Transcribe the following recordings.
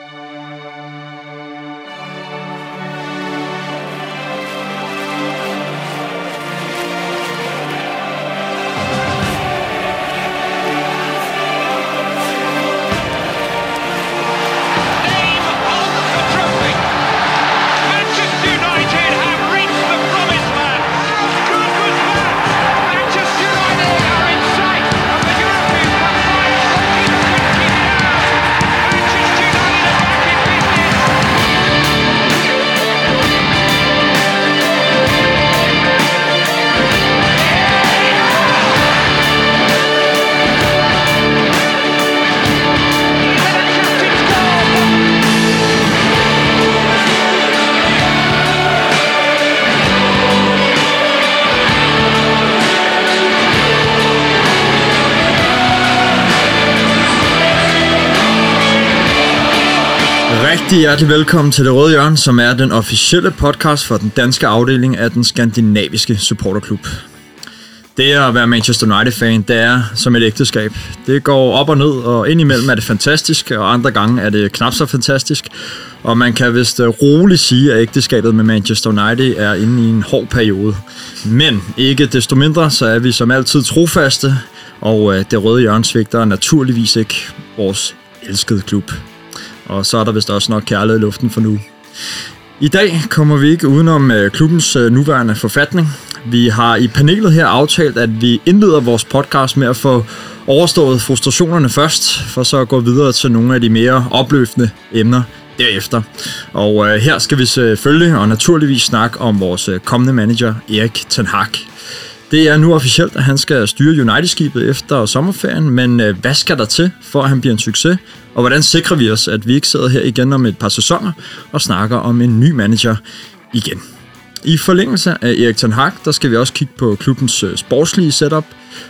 Música Rigtig hjertelig velkommen til Det Røde Hjørne, som er den officielle podcast for den danske afdeling af den skandinaviske supporterklub. Det at være Manchester United-fan, det er som et ægteskab. Det går op og ned, og indimellem er det fantastisk, og andre gange er det knap så fantastisk. Og man kan vist øh, roligt sige, at ægteskabet med Manchester United er inde i en hård periode. Men ikke desto mindre, så er vi som altid trofaste, og øh, Det Røde Hjørne svigter naturligvis ikke vores elskede klub og så er der vist også nok kærlighed i luften for nu. I dag kommer vi ikke udenom øh, klubbens øh, nuværende forfatning. Vi har i panelet her aftalt, at vi indleder vores podcast med at få overstået frustrationerne først, for så at gå videre til nogle af de mere opløftende emner derefter. Og øh, her skal vi selvfølgelig og naturligvis snakke om vores øh, kommende manager, Erik Ten Hag. Det er nu officielt, at han skal styre United-skibet efter sommerferien, men øh, hvad skal der til, for at han bliver en succes? Og hvordan sikrer vi os, at vi ikke sidder her igen om et par sæsoner og snakker om en ny manager igen? I forlængelse af Erik Ten Hag, der skal vi også kigge på klubbens øh, sportslige setup,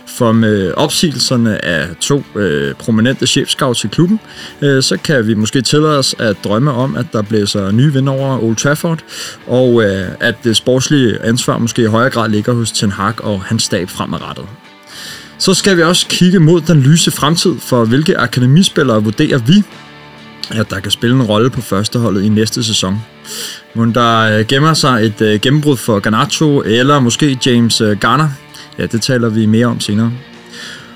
for med opsigelserne af to øh, prominente chefscouts i klubben, øh, så kan vi måske tillade os at drømme om, at der blæser så nye vinder over Old Trafford, og øh, at det sportslige ansvar måske i højere grad ligger hos Ten Hag og hans stab fremadrettet. Så skal vi også kigge mod den lyse fremtid, for hvilke akademispillere vurderer vi, at der kan spille en rolle på førsteholdet i næste sæson. Men der øh, gemmer sig et øh, gennembrud for Garnacho eller måske James øh, Garner. Ja, det taler vi mere om senere.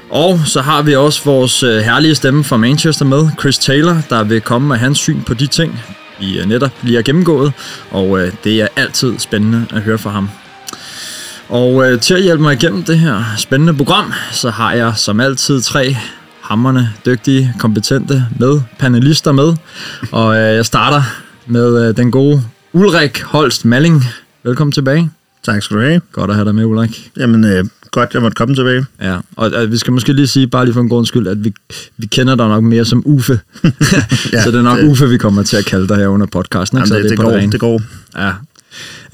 Og så har vi også vores øh, herlige stemme fra Manchester med, Chris Taylor, der vil komme med hans syn på de ting, vi øh, netop lige har gennemgået. Og det er altid spændende at høre fra ham. Og øh, til at hjælpe mig igennem det her spændende program, så har jeg som altid tre hammerne, dygtige, kompetente med panelister med. Og øh, jeg starter med øh, den gode Ulrik Holst Malling. Velkommen tilbage. Tak skal du have. Godt at have dig med, Ulrik. Jamen, øh, godt, jeg måtte komme tilbage. Ja, og øh, vi skal måske lige sige, bare lige for en grund skyld, at vi, vi kender dig nok mere som Uffe. ja, så det er nok det... Uffe, vi kommer til at kalde dig her under podcasten. Ikke? Jamen, det, så det, det, går, det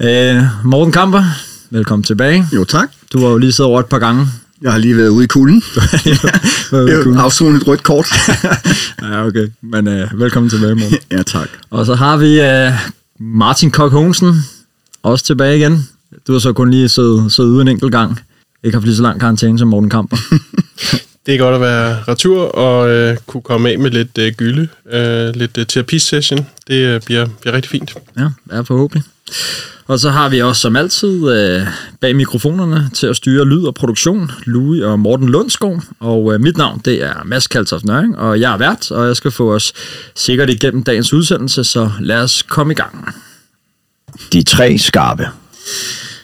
går. Ja. Øh, Morten Kamper, Velkommen tilbage. Jo, tak. Du har jo lige siddet over et par gange. Jeg har lige været ude i kulden. Jeg har afsonet et rødt kort. ja, okay. Men uh, velkommen tilbage, Morten. ja, tak. Og så har vi uh, Martin Kok Honsen, også tilbage igen. Du har så kun lige siddet, siddet ude en enkelt gang. Ikke haft lige så lang karantæne som Morten Kamper. det er godt at være retur og øh, kunne komme af med lidt øh, gylde, øh, lidt øh, terapisession. Det øh, bliver, bliver rigtig fint. Ja, ja forhåbentlig. Og så har vi også som altid øh, bag mikrofonerne til at styre lyd og produktion, Louis og Morten Lundskov. Og øh, mit navn det er Mads Kaltoft Nøring, og jeg er vært, og jeg skal få os sikkert igennem dagens udsendelse, så lad os komme i gang. De tre skarpe.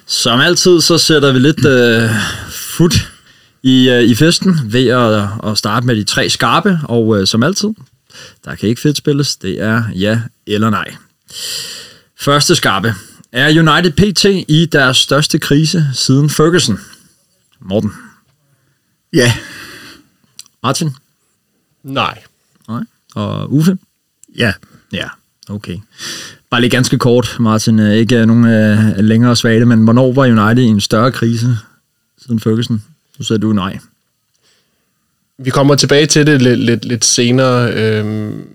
Som altid, så sætter vi lidt øh, fod i, øh, i festen ved at, at starte med de tre skarpe, og øh, som altid, der kan ikke fedt spilles, det er ja eller nej. Første skarpe. Er United PT i deres største krise siden Ferguson? Morten? Ja. Martin? Nej. Nej. Og Uffe? Ja. Ja, okay. Bare lige ganske kort, Martin. Øh, ikke nogen uh, længere svage, men hvornår var United i en større krise siden Ferguson? Nu sagde du nej. Vi kommer tilbage til det lidt, lidt, lidt senere. Øhm,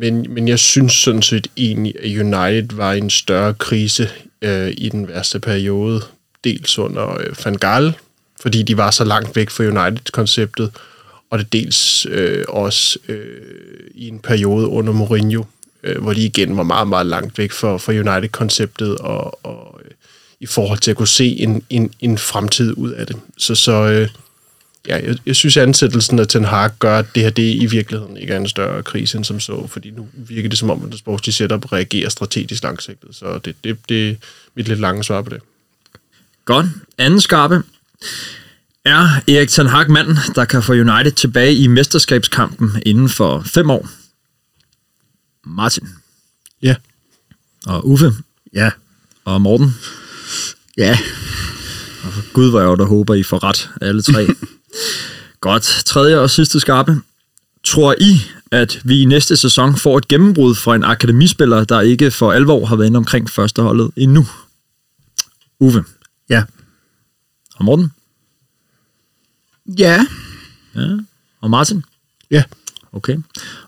men, men jeg synes sådan set egentlig, at United var i en større krise øh, i den værste periode. Dels under øh, Van Gaal, fordi de var så langt væk fra United-konceptet, og det dels øh, også øh, i en periode under Mourinho, øh, hvor de igen var meget, meget langt væk fra, for United-konceptet og, og øh, i forhold til at kunne se en, en, en fremtid ud af det. Så, så øh, ja, jeg, jeg synes, at ansættelsen af Ten Hag gør, at det her det i virkeligheden ikke er en større krise end som så, fordi nu virker det som om, at det sportslige setup reagerer strategisk langsigtet. Så det, det, det er mit lidt lange svar på det. Godt. Anden skarpe. Er Erik Ten Hag manden, der kan få United tilbage i mesterskabskampen inden for fem år? Martin. Ja. Og Uffe. Ja. Og Morten. Ja. Og for Gud, hvor jeg der håber, I får ret, alle tre. Godt. Tredje og sidste skarpe. Tror I, at vi i næste sæson får et gennembrud fra en akademispiller, der ikke for alvor har været inde omkring førsteholdet endnu? Uffe. Ja. Og Morten. Ja. Ja. Og Martin. Ja. Okay.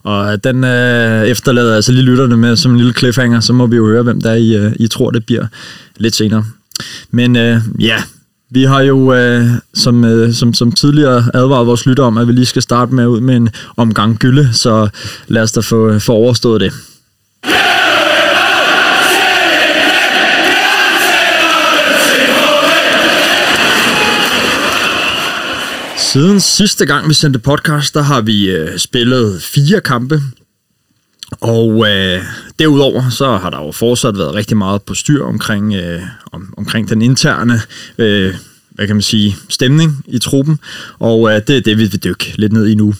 Og den øh, efterlader altså lige lytterne med som en lille cliffhanger, så må vi jo høre, hvem der I, øh, I tror, det bliver lidt senere. Men øh, ja, vi har jo øh, som, øh, som, som tidligere advaret vores lytter om, at vi lige skal starte med ud med en omgang gylde, så lad os da få, øh, få overstået det. Siden sidste gang, vi sendte podcast, der har vi øh, spillet fire kampe. Og øh, derudover så har der jo fortsat været rigtig meget på styr omkring, øh, om, omkring den interne øh, hvad kan man sige, stemning i truppen, og øh, det er det, vi vil dykke lidt ned i nu.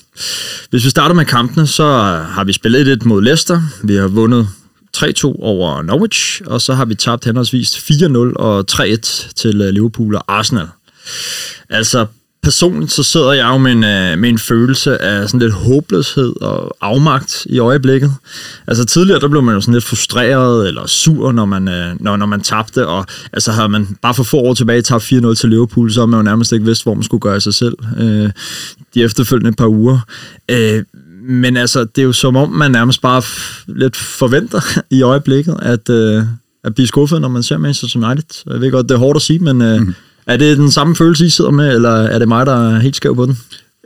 Hvis vi starter med kampene, så har vi spillet lidt mod Leicester. Vi har vundet 3-2 over Norwich, og så har vi tabt henholdsvis 4-0 og 3-1 til øh, Liverpool og Arsenal. Altså, personligt så sidder jeg jo med en, øh, med en følelse af sådan lidt håbløshed og afmagt i øjeblikket. Altså tidligere, der blev man jo sådan lidt frustreret eller sur, når man, øh, når, når man tabte, og altså havde man bare for få år tilbage tabt 4-0 til Liverpool, så havde man jo nærmest ikke vidst, hvor man skulle gøre sig selv øh, de efterfølgende par uger. Øh, men altså, det er jo som om, man nærmest bare lidt forventer i øjeblikket, at, øh, at blive skuffet, når man ser Manchester United. Jeg ved godt, det er hårdt at sige, men... Øh, mm er det den samme følelse, I sidder med, eller er det mig, der er helt skæv på den?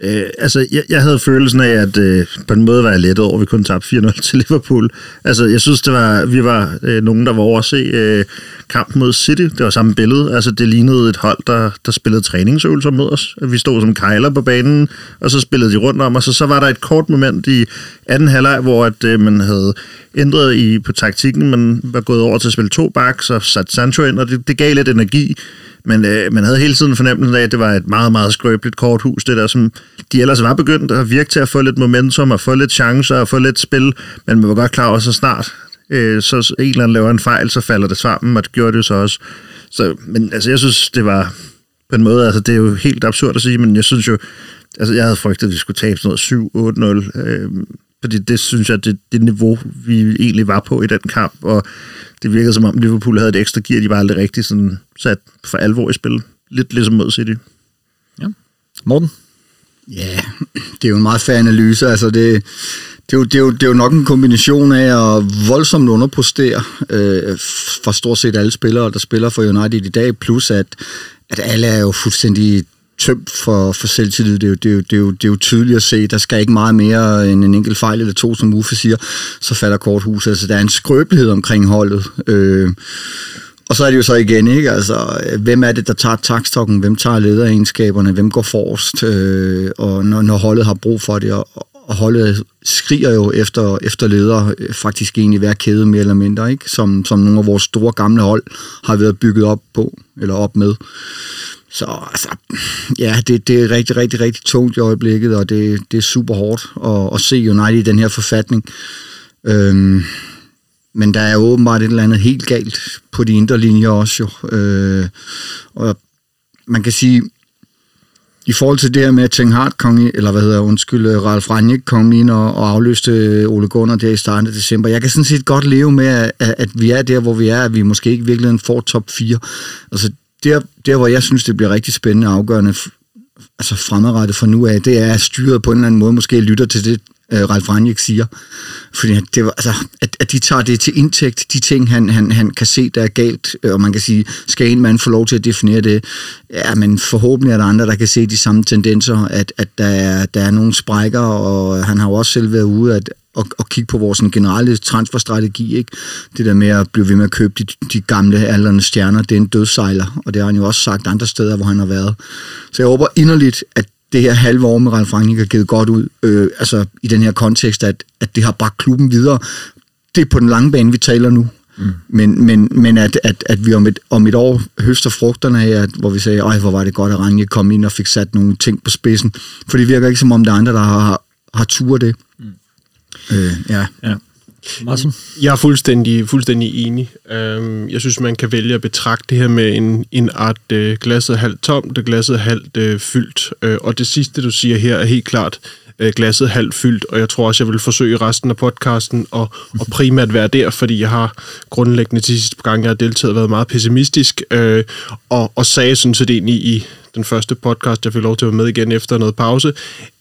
Øh, altså, jeg, jeg havde følelsen af, at øh, på en måde var jeg lettet over, at vi kun tabte 4-0 til Liverpool. Altså, jeg synes, det var, vi var øh, nogen, der var over at se øh, kampen mod City. Det var samme billede. Altså, det lignede et hold, der, der spillede træningsøvelser mod os. Vi stod som kejler på banen, og så spillede de rundt om os. Og så var der et kort moment i anden halvleg, hvor at, øh, man havde ændret i, på taktikken. Man var gået over til at spille to backs og sat Sancho ind, og det, det gav lidt energi. Men øh, man havde hele tiden fornemmelsen af, at det var et meget, meget skrøbeligt korthus, det der, som de ellers var begyndt at virke til at få lidt momentum og få lidt chancer og få lidt spil, men man var godt klar over så snart, øh, så en eller anden laver en fejl, så falder det sammen, og det gjorde det så også. Så, men altså, jeg synes, det var på en måde, altså det er jo helt absurd at sige, men jeg synes jo, altså jeg havde frygtet, at vi skulle tabe sådan noget 7-8-0, øh, fordi det synes jeg, det, det niveau, vi egentlig var på i den kamp, og det virkede som om Liverpool havde et ekstra gear, de var aldrig rigtig sådan sat for alvor i spil. Lidt ligesom mod City. Ja. Morten? Ja, det er jo en meget færre analyse. Altså det, det, er jo, det, er jo, det er jo nok en kombination af at voldsomt underpostere øh, for stort set alle spillere, der spiller for United i dag, plus at, at alle er jo fuldstændig tømt for, for selvtillid. Det er, jo, det, er jo, det, er jo, det er jo tydeligt at se. Der skal ikke meget mere end en enkelt fejl eller to, som Uffe siger, så falder korthuset. Altså, der er en skrøbelighed omkring holdet. Øh, og så er det jo så igen, ikke? Altså, hvem er det, der tager takstokken? Hvem tager lederegenskaberne? Hvem går forrest? Øh, og når, når holdet har brug for det, og, og holdet skriger jo efter, efter ledere, øh, faktisk egentlig hver kæde mere eller mindre, ikke? Som, som nogle af vores store gamle hold har været bygget op på, eller op med. Så altså, ja, det, det er rigtig, rigtig, rigtig tungt i øjeblikket, og det, det er super hårdt at, at se United i den her forfatning. Øhm, men der er jo åbenbart et eller andet helt galt på de indre linjer også jo. Øh, og man kan sige, i forhold til det her med, at Ten Hart kom eller hvad hedder, undskyld, øh, Ralf Rangnick kom ind og, og afløste øh, Ole Gunnar der i starten af december. Jeg kan sådan set godt leve med, at, at vi er der, hvor vi er, at vi måske ikke virkelig får top 4. Altså, der, der, hvor jeg synes, det bliver rigtig spændende og afgørende altså fremadrettet fra nu af, det er, styret på en eller anden måde måske lytter til det, øh, Ralf Ranjek siger. Fordi det var, altså, at, at de tager det til indtægt, de ting, han, han, han kan se, der er galt, øh, og man kan sige, skal en mand få lov til at definere det? Ja, men forhåbentlig er der andre, der kan se de samme tendenser, at, at der, er, der er nogle sprækker, og øh, han har jo også selv været ude at, at, og kigge på vores generelle transferstrategi. Ikke? Det der med at blive ved med at købe de, de gamle aldrende stjerner, det er en dødsejler, og det har han jo også sagt andre steder, hvor han har været. Så jeg håber inderligt, at det her halve år med Ralf Rangnick har givet godt ud, øh, altså i den her kontekst, at, at det har bragt klubben videre. Det er på den lange bane, vi taler nu. Mm. Men, men, men at, at, at vi om et, om et år høster frugterne af, at, hvor vi sagde, ej, hvor var det godt, at Rangnick kom ind og fik sat nogle ting på spidsen. For det virker ikke som om, der er andre, der har, har, har tur det. Mm. Øh, ja. ja. Martin? Jeg er fuldstændig, fuldstændig enig. Øhm, jeg synes, man kan vælge at betragte det her med en, en art øh, glasset halvt tomt, og glasset halvt øh, fyldt. Øh, og det sidste, du siger her, er helt klart øh, glasset halvt fyldt, og jeg tror også, jeg vil forsøge resten af podcasten og, og primært være der, fordi jeg har grundlæggende til sidste gang, jeg har deltaget, været meget pessimistisk, øh, og, og sagde sådan set egentlig i den første podcast, jeg fik lov til at være med igen efter noget pause,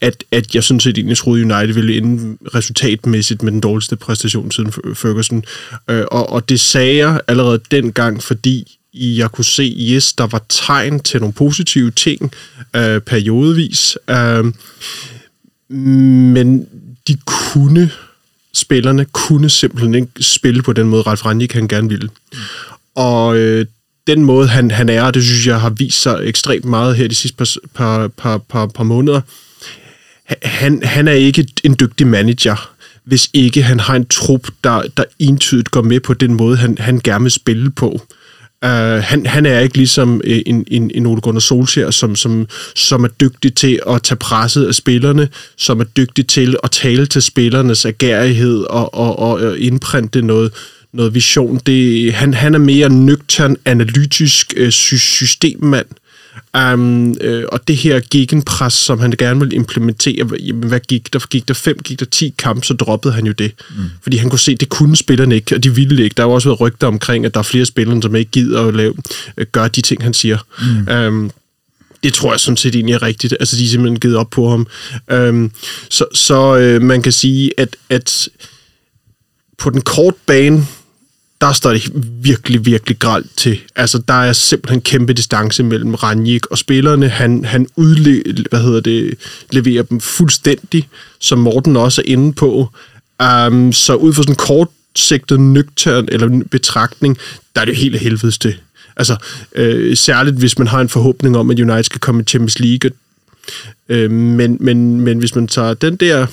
at, at jeg synes set egentlig troede, United ville ende resultatmæssigt med den dårligste præstation siden Ferguson. Øh, og, og det sagde jeg allerede dengang, fordi jeg kunne se, yes, der var tegn til nogle positive ting øh, periodevis. Øh, men de kunne, spillerne kunne simpelthen ikke spille på den måde, Ralf Rangnick han gerne ville. Mm. Og øh, den måde, han, han er, det synes jeg har vist sig ekstremt meget her de sidste par, par, par, par, par måneder. Han, han er ikke en dygtig manager, hvis ikke han har en trup, der, der entydigt går med på den måde, han, han gerne vil spille på. Uh, han, han er ikke ligesom øh, en, en, en Ole Gunnar Solskjaer, som, som, som er dygtig til at tage presset af spillerne, som er dygtig til at tale til spillernes agerighed og, og, og øh, indprinte noget, noget vision. Det, han, han er mere nøgtern, analytisk øh, systemmand. Um, øh, og det her gegenpres, som han gerne vil implementere, jamen, hvad gik der? Gik der fem, gik der ti kampe, så droppede han jo det. Mm. Fordi han kunne se, at det kunne spillerne ikke, og de ville ikke. Der har også været rygter omkring, at der er flere spillere, som ikke gider at lave, øh, gøre de ting, han siger. Mm. Um, det tror jeg sådan set egentlig er rigtigt. Altså, de er simpelthen givet op på ham. Um, så så øh, man kan sige, at, at på den korte bane, der står det virkelig, virkelig gralt til. Altså, der er simpelthen kæmpe distance mellem Ranjik og spillerne. Han, han udle, hvad hedder det, leverer dem fuldstændig, som Morten også er inde på. Um, så ud fra sådan en kortsigtet, nøgtern eller betragtning, der er det helt af helvedes til. Altså, øh, særligt hvis man har en forhåbning om, at United skal komme i Champions League. Øh, men, men, men hvis man tager den der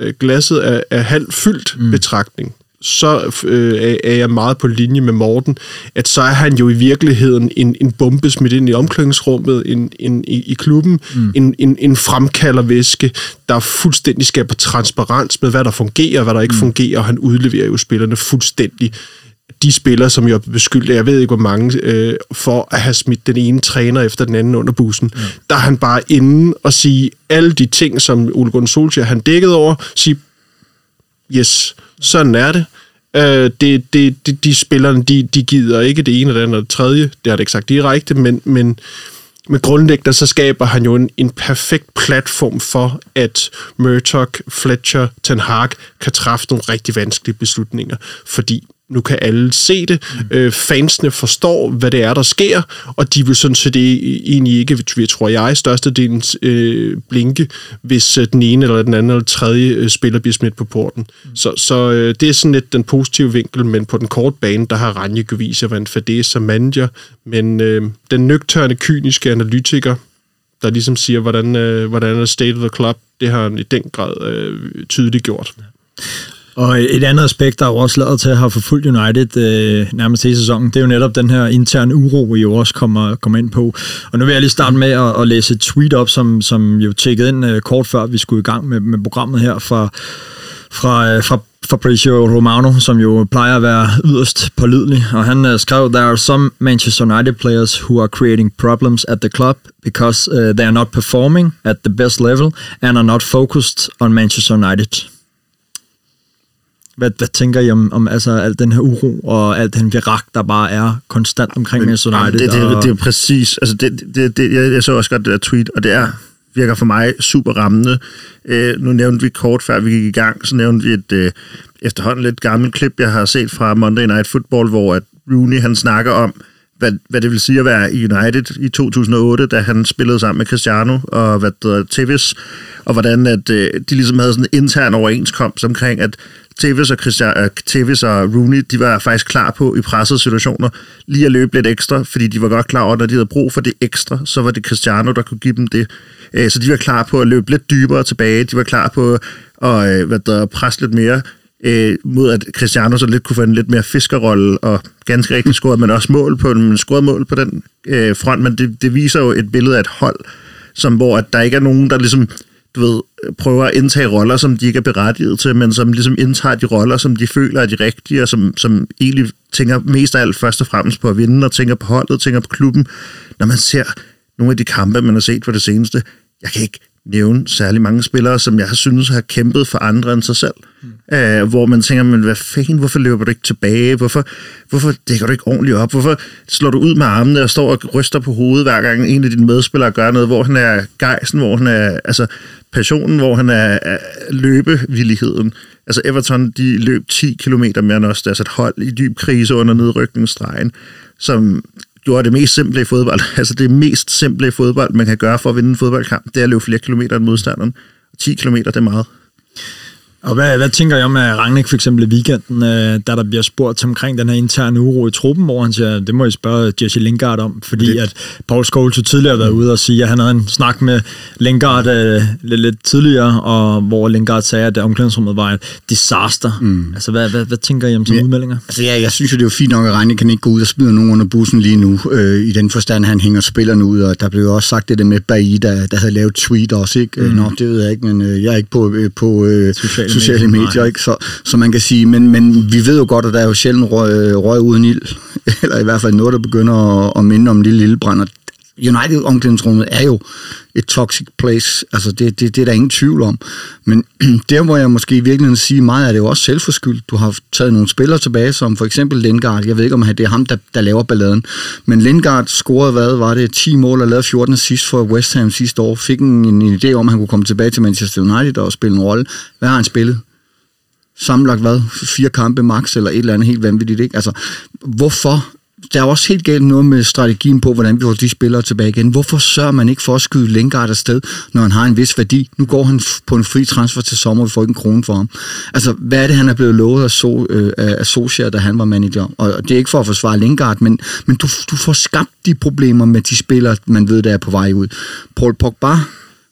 øh, glasset af, af halvt fyldt mm. betragtning, så øh, er jeg meget på linje med Morten, at så er han jo i virkeligheden en, en bombe smidt ind i omklædningsrummet, en, en, i, i klubben, mm. en, en, en fremkaldervæske, der fuldstændig skaber transparens med, hvad der fungerer og hvad der ikke mm. fungerer, og han udleverer jo spillerne fuldstændig de spillere, som jeg er beskyldt jeg ved ikke hvor mange, øh, for at have smidt den ene træner efter den anden under bussen. Mm. Der er han bare inde og sige alle de ting, som Ole Gunnar Solskjaer han dækkede over, sige, yes, sådan er det. Øh, det, det, de, de spillerne, de, de gider ikke det ene eller det andet det tredje. Det har det ikke sagt direkte, men, men, men grundlæggende så skaber han jo en, en perfekt platform for, at Murtok, Fletcher, Ten Hag kan træffe nogle rigtig vanskelige beslutninger, fordi nu kan alle se det. Mm. Øh, fansene forstår, hvad det er, der sker, og de vil sådan set egentlig ikke, tror jeg, størstedelen øh, blinke, hvis øh, den ene eller den anden eller tredje øh, spiller bliver smidt på porten. Mm. Så, så øh, det er sådan lidt den positive vinkel, men på den korte bane, der har Ranje vist sig en fadé som manager, men øh, den nøgtørne, kyniske analytiker, der ligesom siger, hvordan, øh, hvordan er state of the club, det har han i den grad øh, tydeligt gjort. Og et andet aspekt, der er jo også lavet til at have forfulgt United øh, nærmest hele sæsonen, det er jo netop den her interne uro, vi jo også kommer, kommer ind på. Og nu vil jeg lige starte med at, at læse et tweet op, som, som jo tjekkede ind øh, kort før vi skulle i gang med, med programmet her fra, fra, øh, fra Fabrizio Romano, som jo plejer at være yderst pålidelig, og han uh, skrev, There are some Manchester United players who are creating problems at the club because uh, they are not performing at the best level and are not focused on Manchester United. Hvad, hvad tænker I om, om altså, al den her uro og al den virak, der bare er konstant omkring Men, Manchester United? Det, det, og... det er præcis. Altså, det, det, det, jeg, jeg så også godt det der tweet, og det er virker for mig super rammende. Øh, nu nævnte vi kort før vi gik i gang, så nævnte vi et øh, efterhånden lidt gammelt klip, jeg har set fra Monday Night Football, hvor at Rooney han snakker om, hvad, hvad det vil sige at være i United i 2008, da han spillede sammen med Cristiano og hvad der Tevez, og hvordan at, øh, de ligesom havde sådan en intern overenskomst omkring, at Tevez og, Christian, øh, Tevez og Rooney, de var faktisk klar på i pressede situationer lige at løbe lidt ekstra, fordi de var godt klar over, at når de havde brug for det ekstra, så var det Cristiano, der kunne give dem det. Øh, så de var klar på at løbe lidt dybere tilbage, de var klar på at øh, hvad der, presse lidt mere øh, mod at Cristiano så lidt kunne få en lidt mere fiskerrolle, og ganske rigtigt scorede man også mål på, man scorede mål på den øh, front, men det, det viser jo et billede af et hold, som, hvor at der ikke er nogen, der ligesom du ved, prøver at indtage roller, som de ikke er berettiget til, men som ligesom indtager de roller, som de føler er de rigtige, og som, som egentlig tænker mest af alt først og fremmest på at vinde, og tænker på holdet, tænker på klubben. Når man ser nogle af de kampe, man har set for det seneste, jeg kan ikke nævne særlig mange spillere, som jeg synes har kæmpet for andre end sig selv. Mm. Uh, hvor man tænker, men hvad fanden, hvorfor løber du ikke tilbage? Hvorfor, hvorfor dækker du ikke ordentligt op? Hvorfor slår du ud med armene og står og ryster på hovedet, hver gang en af dine medspillere gør noget, hvor han er gejsen, hvor han er altså, passionen, hvor han er, er løbevilligheden. Altså Everton, de løb 10 km mere end os, deres altså et hold i dyb krise under nedrykningsstregen, som gjorde det mest simple i fodbold. Altså det mest simple i fodbold, man kan gøre for at vinde en fodboldkamp, det er at løbe flere kilometer end modstanderen. 10 kilometer, det er meget. Og hvad, hvad tænker jeg om at Rangnick for eksempel i weekenden, øh, da der bliver spurgt omkring den her interne uro i truppen, hvor han siger, det må I spørge Jesse Lingard om, fordi det. at Paul Scholes tidligere har været ude og sige, at han havde en snak med Lingard øh, lidt, lidt tidligere, og hvor Lingard sagde, at omklædningsrummet var et disaster. Mm. Altså, hvad, hvad, hvad tænker I om sådan ja, udmeldinger? Altså, ja, jeg synes jo, det er jo fint nok, at Rangnick kan ikke gå ud og smide nogen under bussen lige nu, øh, i den forstand, han hænger spillerne ud, og der blev også sagt det der med Bailly, der, der havde lavet tweet også, ikke? Mm. Nå, det ved jeg ikke, men øh, jeg er ikke på, øh, på øh, sociale, sociale medier, medier ikke? Så, så man kan sige, men, men vi ved jo godt, at der er jo sjældent røg, røg uden ild, eller i hvert fald noget, der begynder at, at minde om en lille ildbrænd, og United omklædningsrummet er jo et toxic place, altså det, det, det er der ingen tvivl om. Men der hvor jeg måske i virkeligheden sige meget, er det jo også selvforskyldt. Du har taget nogle spillere tilbage, som for eksempel Lindgaard. Jeg ved ikke, om det er ham, der, der laver balladen. Men Lindgaard scorede, hvad var det, 10 mål og lavede 14 sidst for West Ham sidste år. Fik en, en idé om, at han kunne komme tilbage til Manchester United og spille en rolle. Hvad har han spillet? sammenlagt hvad? Fire kampe max, eller et eller andet helt vanvittigt, ikke? Altså, hvorfor? Der er også helt galt noget med strategien på, hvordan vi får de spillere tilbage igen. Hvorfor sørger man ikke for at skyde Lingard afsted, når han har en vis værdi? Nu går han på en fri transfer til sommer, og vi får ikke en krone for ham. Altså, hvad er det, han er blevet lovet af, so, øh, af Socia, da han var manager? Og det er ikke for at forsvare Lingard, men, men du, du får skabt de problemer med de spillere, man ved, der er på vej ud. Paul Pogba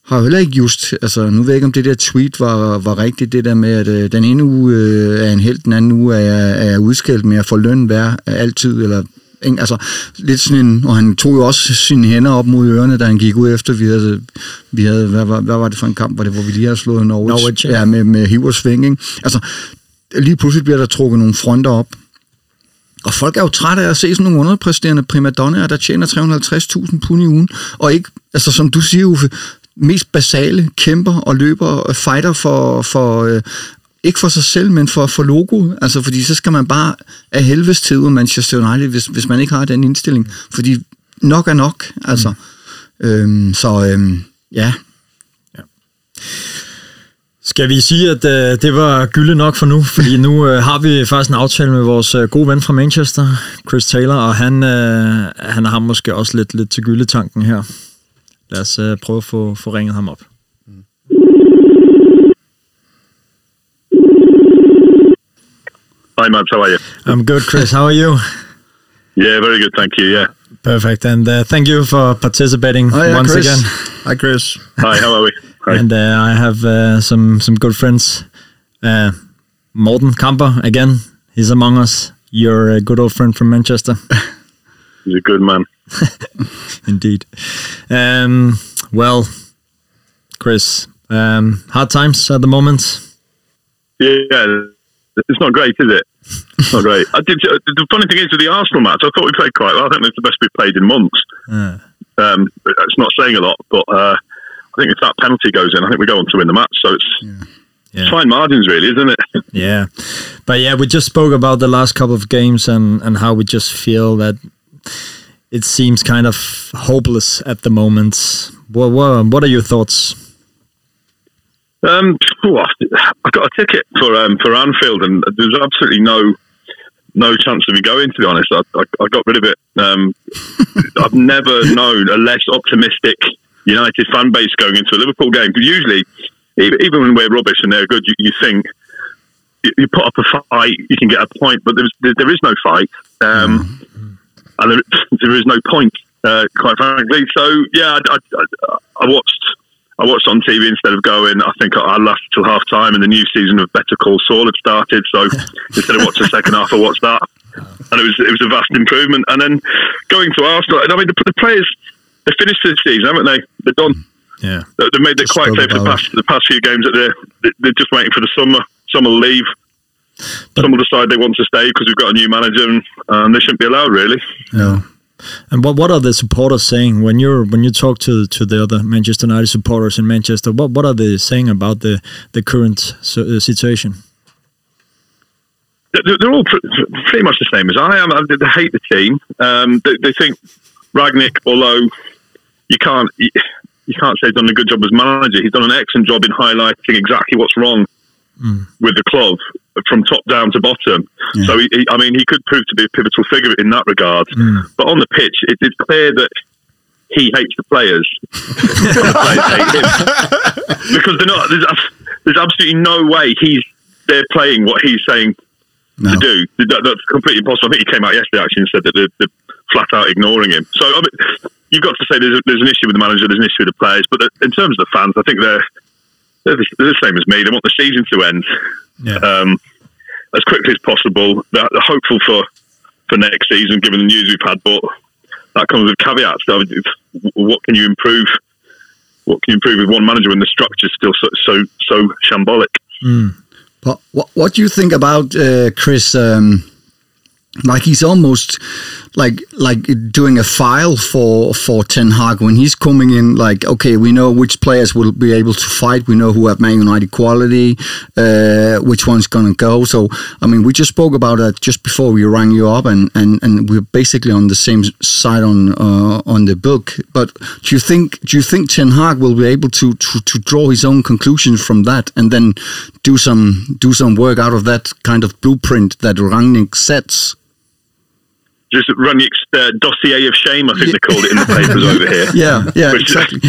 har heller ikke just, altså nu ved jeg ikke, om det der tweet var, var rigtigt, det der med, at øh, den ene uge øh, er en helt, den anden uge er, er udskældt med at få løn hver altid, eller ikke? altså lidt sådan en, og han tog jo også sine hænder op mod ørerne, da han gik ud efter, vi havde, vi havde hvad, var, hvad var det for en kamp, var det, hvor vi lige havde slået Norwich, Norwich ja. ja, med, med hiv og sving, ikke? altså lige pludselig bliver der trukket nogle fronter op, og folk er jo trætte af at se sådan nogle underpræsterende primadonnaer, der tjener 350.000 pund i ugen, og ikke, altså som du siger, Uffe, mest basale kæmper og løber og fighter for, for øh, ikke for sig selv, men for, for logoet. Altså, fordi så skal man bare af helvedes til ud Manchester United, hvis, hvis man ikke har den indstilling. Fordi nok er nok, altså. Mm. Øhm, så øhm, ja. ja. Skal vi sige, at øh, det var gylde nok for nu? Fordi nu øh, har vi faktisk en aftale med vores øh, gode ven fra Manchester, Chris Taylor, og han, øh, han har måske også lidt, lidt til gyldetanken her. Lad os uh, prøve at få, få ringet ham op. Hi, Mabs. How are you? I'm good, Chris. How are you? yeah, very good. Thank you. Yeah. Perfect. And uh, thank you for participating oh, yeah, once Chris. again. Hi, Chris. Hi, how are we? Hi. And uh, I have uh, some some good friends. Uh, Morten Kamper again. He's among us. You're a good old friend from Manchester. He's a good man. Indeed. Um, well, Chris, um, hard times at the moment. Yeah, it's not great, is it? It's not great. I did. The funny thing is, with the Arsenal match, I thought we played quite well. I think it's the best we've played in months. Uh. Um, it's not saying a lot, but uh, I think if that penalty goes in, I think we go on to win the match. So it's. Yeah. Yeah. fine margins, really, isn't it? yeah, but yeah, we just spoke about the last couple of games and and how we just feel that it seems kind of hopeless at the moment. What, what, what are your thoughts? Um, I got a ticket for um, for Anfield, and there's absolutely no no chance of me going. To be honest, I, I, I got rid of it. Um, I've never known a less optimistic United fan base going into a Liverpool game. Because usually, even when we're rubbish and they're good, you, you think you, put up a fight, you can get a point, but there's, there is no fight, um, mm-hmm. And there, there is no point, uh, quite frankly. So yeah, I, I, I, watched. I watched on TV instead of going. I think I lasted till half time, and the new season of Better Call Saul had started. So instead of watching the second half, I watched that, and it was it was a vast improvement. And then going to Arsenal, I mean the, the players they finished the season, haven't they? They're done. Yeah, they made it quite clear for the past the past few games that they're they're just waiting for the summer will leave. But, some will decide they want to stay because we've got a new manager, and, and they shouldn't be allowed, really. No. And what what are the supporters saying when you're when you talk to to the other Manchester United supporters in Manchester? What what are they saying about the the current uh, situation? They're all pretty much the same as I am. They hate the team. Um, they, they, think Ragnick, although you can't you can't say he's done a good job as manager, he's done an excellent job in highlighting exactly what's wrong mm. with the club from top down to bottom. Yeah. So, he, he, I mean, he could prove to be a pivotal figure in that regard. Mm. But on the pitch, it, it's clear that he hates the players. the players hate because they're not. There's, there's, absolutely no way he's they're playing what he's saying no. to do. That, that's completely impossible. I think he came out yesterday actually and said that they're, they're flat out ignoring him. So I mean, you've got to say there's, a, there's an issue with the manager, there's an issue with the players, but in terms of the fans, I think they're they're the, they're the same as me. They want the season to end yeah. um, as quickly as possible. They're, they're, hopeful for, for next season, given the news we've had, but that comes with caveats. What can you improve? What can you improve with one manager when the structure is still so so, so shambolic? Mm. But what, what do you think about uh, Chris? Um like he's almost like like doing a file for for Ten Hag when he's coming in. Like, okay, we know which players will be able to fight. We know who have Man United quality, uh, which one's gonna go. So, I mean, we just spoke about that just before we rang you up, and and and we're basically on the same side on uh, on the book. But do you think do you think Ten Hag will be able to to, to draw his own conclusions from that, and then do some do some work out of that kind of blueprint that Rangnick sets? Just Rangnick's uh, dossier of shame, I think they called it in the papers over here. Yeah, yeah, which, exactly.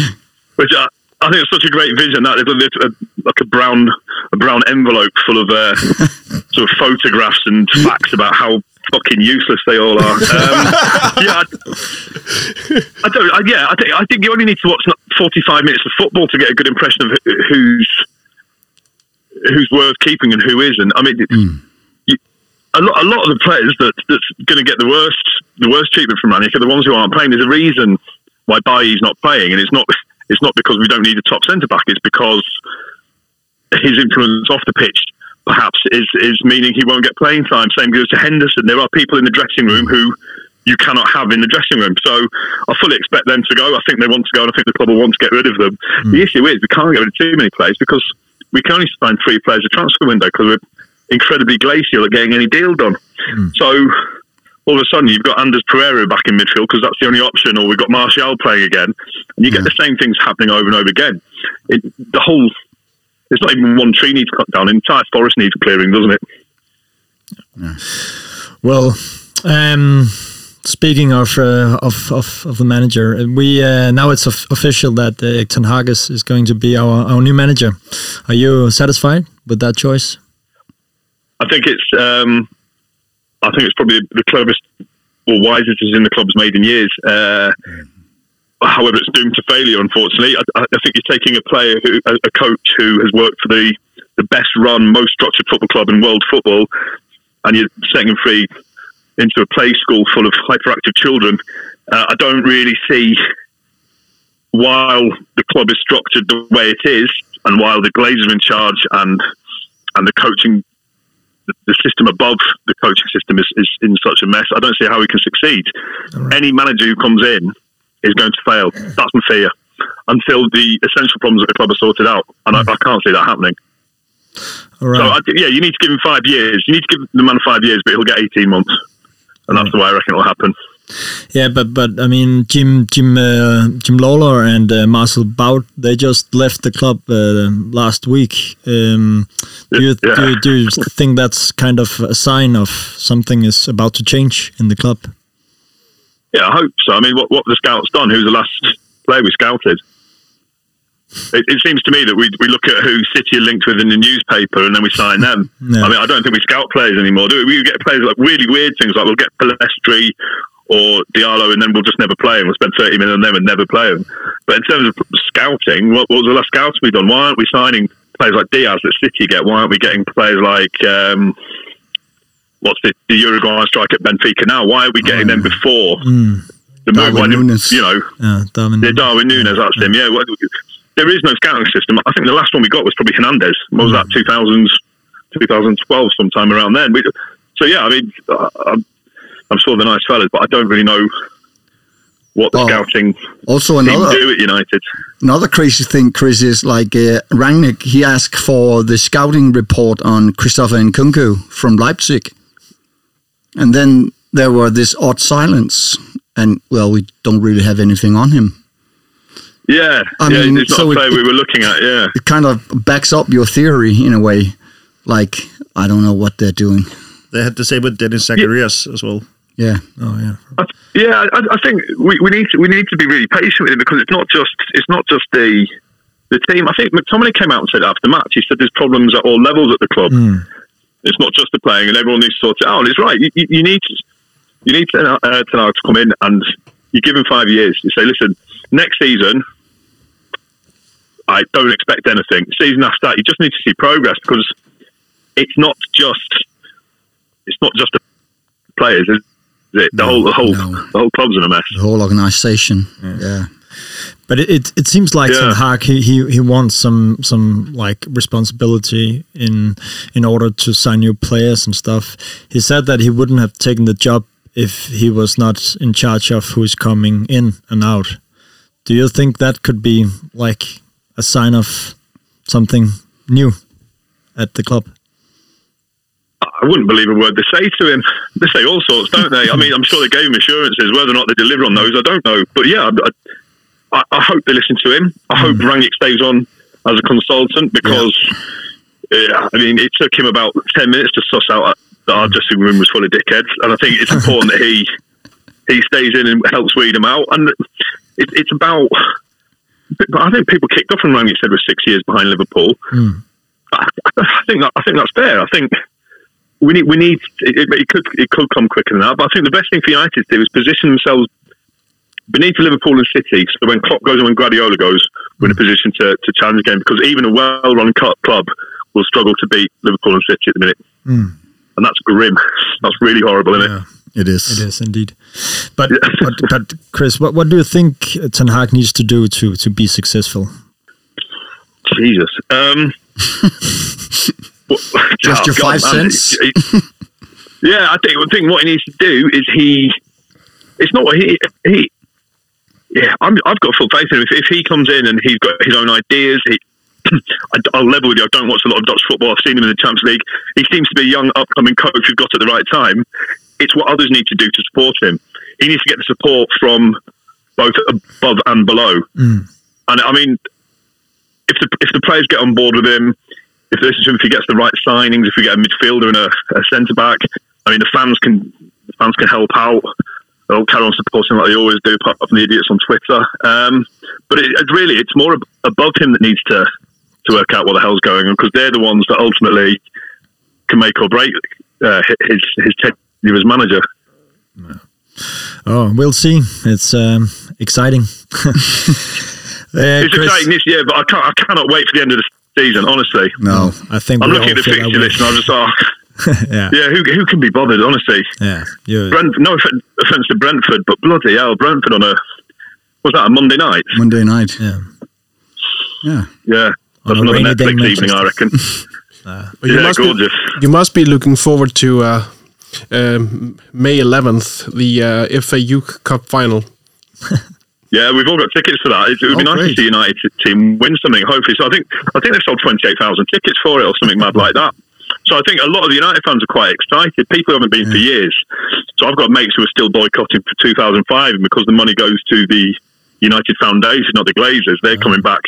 Which I, I think it's such a great vision that it's a, like a brown a brown envelope full of uh, sort of photographs and facts about how fucking useless they all are. Um, yeah, I, I don't. I, yeah, I think I think you only need to watch forty five minutes of football to get a good impression of who's who's worth keeping and who isn't. I mean. Mm a lot, a lot of the players that that's going to get the worst the worst treatment from Rangnick are the ones who aren't playing. There's a reason why Bailly's not playing, and it's not it's not because we don't need a top centre back. It's because his influence off the pitch perhaps is is meaning he won't get playing time. Same goes to Henderson. There are people in the dressing room who you cannot have in the dressing room. So I fully expect them to go. I think they want to go, and I think the club will want to get rid of them. Mm. The issue is we can't get rid of too many players because we can only sign three players a transfer window because we're incredibly glacial at getting any deal done. Mm. So all of a sudden you've got Anders Pereira back in midfield because that's the only option, or we've got Martial playing again, and you get the same things happening over and over again. It, the whole it's not even one tree needs cut down; the entire forest needs clearing, doesn't it? Yeah. Well, um, speaking of, uh, of, of of the manager, we uh, now it's official that uh, Ten Hag is, is going to be our, our new manager. Are you satisfied with that choice? I think it's um, I think it's probably the cleverest or wisest decision the club's made in years. Uh, however, it's doomed to failure. Unfortunately, I, I think you're taking a player who, a, a, coach who has worked for the the best run, most structured football club in world football, and you're setting him free into a play school full of hyperactive children. Uh, I don't really see while the club is structured the way it is, and while the Glazers are in charge and and the coaching the, system above the coaching system is, is in such a mess. I don't see how we can succeed. Right. Any manager who comes in is going to fail. That's my fear. Until the essential problems at the club are sorted out, and mm. I, I, can't see that happening. Right. So I, yeah, you need to give him five years. You need to give the man five years, but he'll get eighteen months, and that's mm. the way I reckon it'll happen. Yeah, but but I mean, Jim Jim uh, Jim Lawlor and uh, Marcel Bout they just left the club uh, last week. Um, Do you, Yeah. do, you, do you think that's kind of a sign of something is about to change in the club? Yeah, I hope so. I mean, what what the scouts done? Who's the last player we scouted? It, it seems to me that we we look at who City are linked with in the newspaper and then we sign them. Yeah. I mean, I don't think we scout players anymore, do we? We get players like really weird things like we'll get Palestri or Diallo and then we'll just never play them. We'll spend 30 minutes on them and never play them. But in terms of scouting, what, what was the last scouts we done? Why aren't we signing players like Diaz that City get? Why aren't we getting players like um, what's the, the Uruguayan striker at Benfica now? Why are we getting them before the move? Darwin Why didn't- You know, Yeah, Darwin. yeah, Darwin Nunes, that's him. Yeah, well, there is no scouting system. I think the last one we got was probably Hernandez. What was that? 2000, 2012, sometime around then. We, so yeah, I mean, uh, I'm, I'm sure they're nice fellas, but I don't really know what the Well, scouting Also, team another do at United. another crazy thing, Chris, is like uh, Rangnick. He asked for the scouting report on Christopher Nkunku from Leipzig, and then there were this odd silence. And well, we don't really have anything on him. Yeah, I yeah, mean, it's not so a it- we were looking at. Yeah, It kind of backs up your theory in a way. Like I don't know what they're doing. They had the same with Dennis Zacharias as well. Yeah, Oh yeah. I, yeah, I, I think we, we need to we need to be really patient with him because it's not just it's not just the the team. I think McTominay came out and said after the match, he said there's problems at all levels at the club. It's not just the playing, and everyone needs to sort it out. And it's right. You, you, you need you need to, uh, to to come in and you give him five years. You say, listen, next season. I don't expect anything. Season after that, you just need to see progress because it's not just it's not just the players, it? The whole the whole no. the whole club's in a mess. the whole organization. Yeah, But it, it, it seems like Yeah. Ten Hag he, he he wants some some like responsibility in in order to sign new players and stuff. He said that he wouldn't have taken the job if he was not in charge of who's coming in and out. Do you think that could be like a sign of something new at the club? I wouldn't believe a word they say to him. They say all sorts, don't they? I mean, I'm sure they gave him assurances. Whether or not they deliver on those, I don't know. But yeah, I, I, I hope they listen to him. I hope hmm. Rangnick stays on as a consultant because, yeah, I mean, it took him about 10 minutes to suss out that our dressing room was full of dickheads. And I think it's important that he he stays in and helps weed them out. And it, it's about. But I think people kicked off when Rangnick said we're six years behind Liverpool. Hmm. I, I think that I think that's fair. I think we need we need it, it, it could it could come quicker than that. But I think the best thing for United to do is position themselves beneath Liverpool and City. So when Klopp goes and when Guardiola goes, we're in a position to, to challenge again because even a well-run club will struggle to beat Liverpool and City at the minute, and that's grim. That's really horrible, isn't it? it is. It is indeed. But but, but Chris, what what do you think Ten Hag needs to do to to be successful? Jesus. Um, Just oh, your five man, cents? it- it- yeah, I think, I think what he needs to do is he. It's not what he he. Yeah, I'm, I've got full faith in him. If, if he comes in and he's got his own ideas, he, I, I'll level with you. I don't watch a lot of Dutch football. I've seen him in the Champions League. He seems to be a young, upcoming coach who's got at the right time. It's what others need to do to support him. He needs to get the support from both above and below. Hmm. And I mean, if the if the players get on board with him, if this if he gets the right signings, if we get a midfielder and a, a centre back, I mean the fans can the fans can help out. They'll carry on supporting like they always do, apart from the idiots on Twitter. Um, but it, it really, it's more ab- above him that needs to to work out what the hell's going on because they're the ones that ultimately can make or break uh, his his tenure as manager. Oh, we'll see. It's um, exciting. Uh, It's Chris, exciting this year, but I can't I cannot wait for the end of the season. Honestly, No, I think I'm looking at all the feel that fixture list and I just oh yeah, yeah, who who can be bothered? Honestly. yeah. You're, Brent, no offense to Brentford, but bloody hell, Brentford on a was that a Monday night? Monday night. yeah. Yeah. Yeah, that's another rainy day in Netflix evening, I Manchester. reckon. But you yeah, must gorgeous. Be, you must be looking forward to uh, um, May 11th, the uh, FA Youth Cup final. Yeah, we've all got tickets for that. It, it would be Oh, nice great. to see United team win something. Hopefully, so I think I think they've sold twenty eight thousand tickets for it or something mad like that. So I think a lot of the United fans are quite excited. People haven't been for years. So I've got mates who are still boycotting for 2005 and because the money goes to the United Foundation, not the Glazers. They're coming back.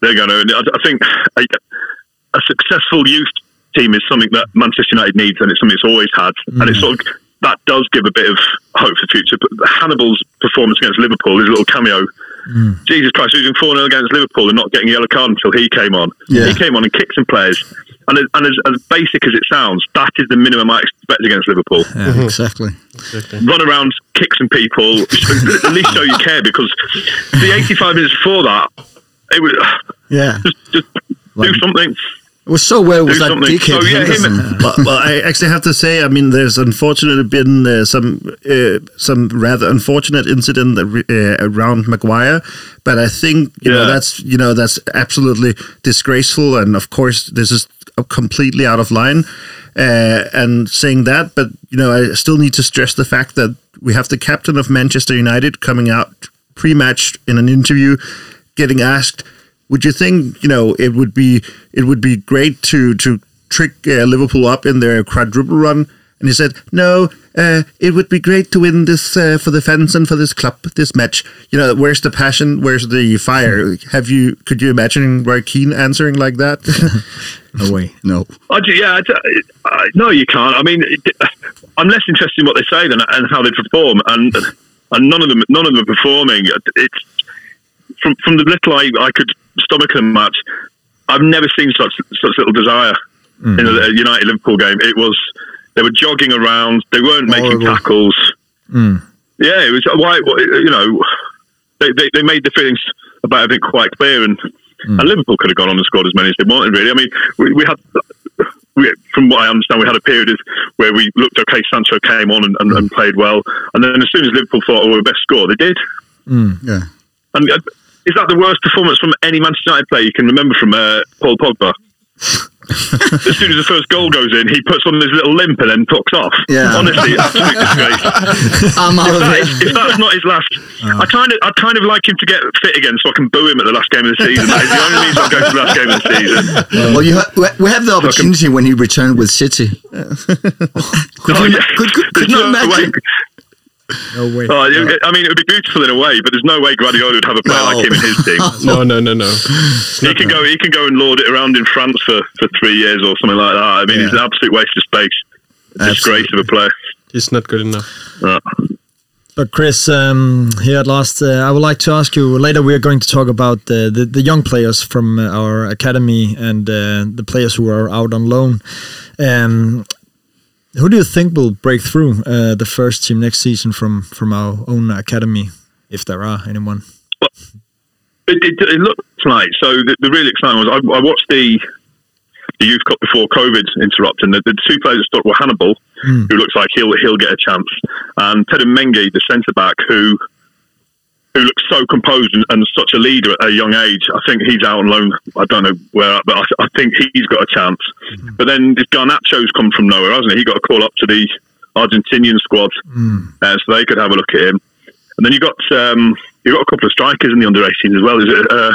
They're going to. I, I think. a, successful youth team is something that Manchester United needs, and it's something it's always had, and it's mm. sort of that does give a bit of hope for the future. But Hannibal's performance against Liverpool, his little cameo. Hmm. Jesus Christ, losing 4 0 against Liverpool and not getting a yellow card until he came on. Yeah. He came on and kicked some players. And, as- and as, as basic as it sounds, that is the minimum I expect against Liverpool mm-hmm. Exactly. run around, kick some people, at least show you care because the 85 minutes before that, it was Yeah. just, just do something. It was so well with that something. dickhead So, yeah, Henderson. and- well, well, I actually have to say, I mean, there's unfortunately been uh, some uh, some rather unfortunate incident uh, around Maguire, but I think you know that's you know that's absolutely disgraceful, and of course this is completely out of line. Uh, and saying that, but you know, I still need to stress the fact that we have the captain of Manchester United coming out pre-match in an interview, getting asked would you think you know it would be it would be great to to trick uh, Liverpool up in their quadruple run? And he said, "No, uh, it would be great to win this uh, for the fans and for this club, this match. You know, where's the passion? Where's the fire? Have you? Could you imagine Roy Keane answering like that? No way. No. I ju- yeah, I ju- I- no, you can't. I mean, it, I'm less interested in what they say than and how they perform, and and none of them none of them are performing. It's from from the little I, I could stomach a match. I've never seen such such little desire in a, mm. a United Liverpool game. It was they were jogging around. They weren't making Horrible. tackles. Mm. Yeah, it was why you know they, they, they made the feelings about everything quite clear, and mm. and Liverpool could have gone on and scored as many as they wanted. Really, I mean, we, we had. We, from what I understand, we had a period of where we looked okay. Sancho came on and, and, and played well, and then as soon as Liverpool thought, "Oh, we best score," they did. Yeah. And uh, is that the worst performance from any Manchester United player you can remember from uh, Paul Pogba? as soon as the first goal goes in, he puts on his little limp and then fucks off. Yeah. honestly, absolute disgrace. I'm out If, that if that's not his last, I kind of, I kind of like him to get fit again, so I can boo him at the last game of the season. That is the only reason I'll go to the last game of the season. Well, you ha- we- have the opportunity when he returned with City. Could Oh, you, yeah. could, could, could you no imagine? way. No way. Oh, it- I mean, it would be beautiful in a way, but there's no way Guardiola would have a player No. like him in his team. No, no, no, no. he can go, he can go and lord it around in France for, for three years or something like that. I mean, he's an absolute waste of space. Disgrace of a player. He's not good enough. Uh, But Chris, um, here at last, uh, I would like to ask you. Later, we are going to talk about uh, the the young players from uh, our academy and uh, the players who are out on loan. Um, who do you think will break through uh, the first team next season from from our own academy, if there are anyone? It, it, it looks like so. The, the really exciting was I, I watched the the youth cup before COVID interrupted. The, the two players that stuck were Hannibal, who looks like he'll he'll get a chance, and Ted Mengi, the centre back, who who looks so composed and, and such a leader at a young age. I think he's out on loan. I don't know where, but I, I think he's got a chance. But then this Garnacho's come from nowhere, hasn't he? He got a call up to the Argentinian squad, uh, so they could have a look at him. And then you got um, you got a couple of strikers in the under 18s as well. Is it uh,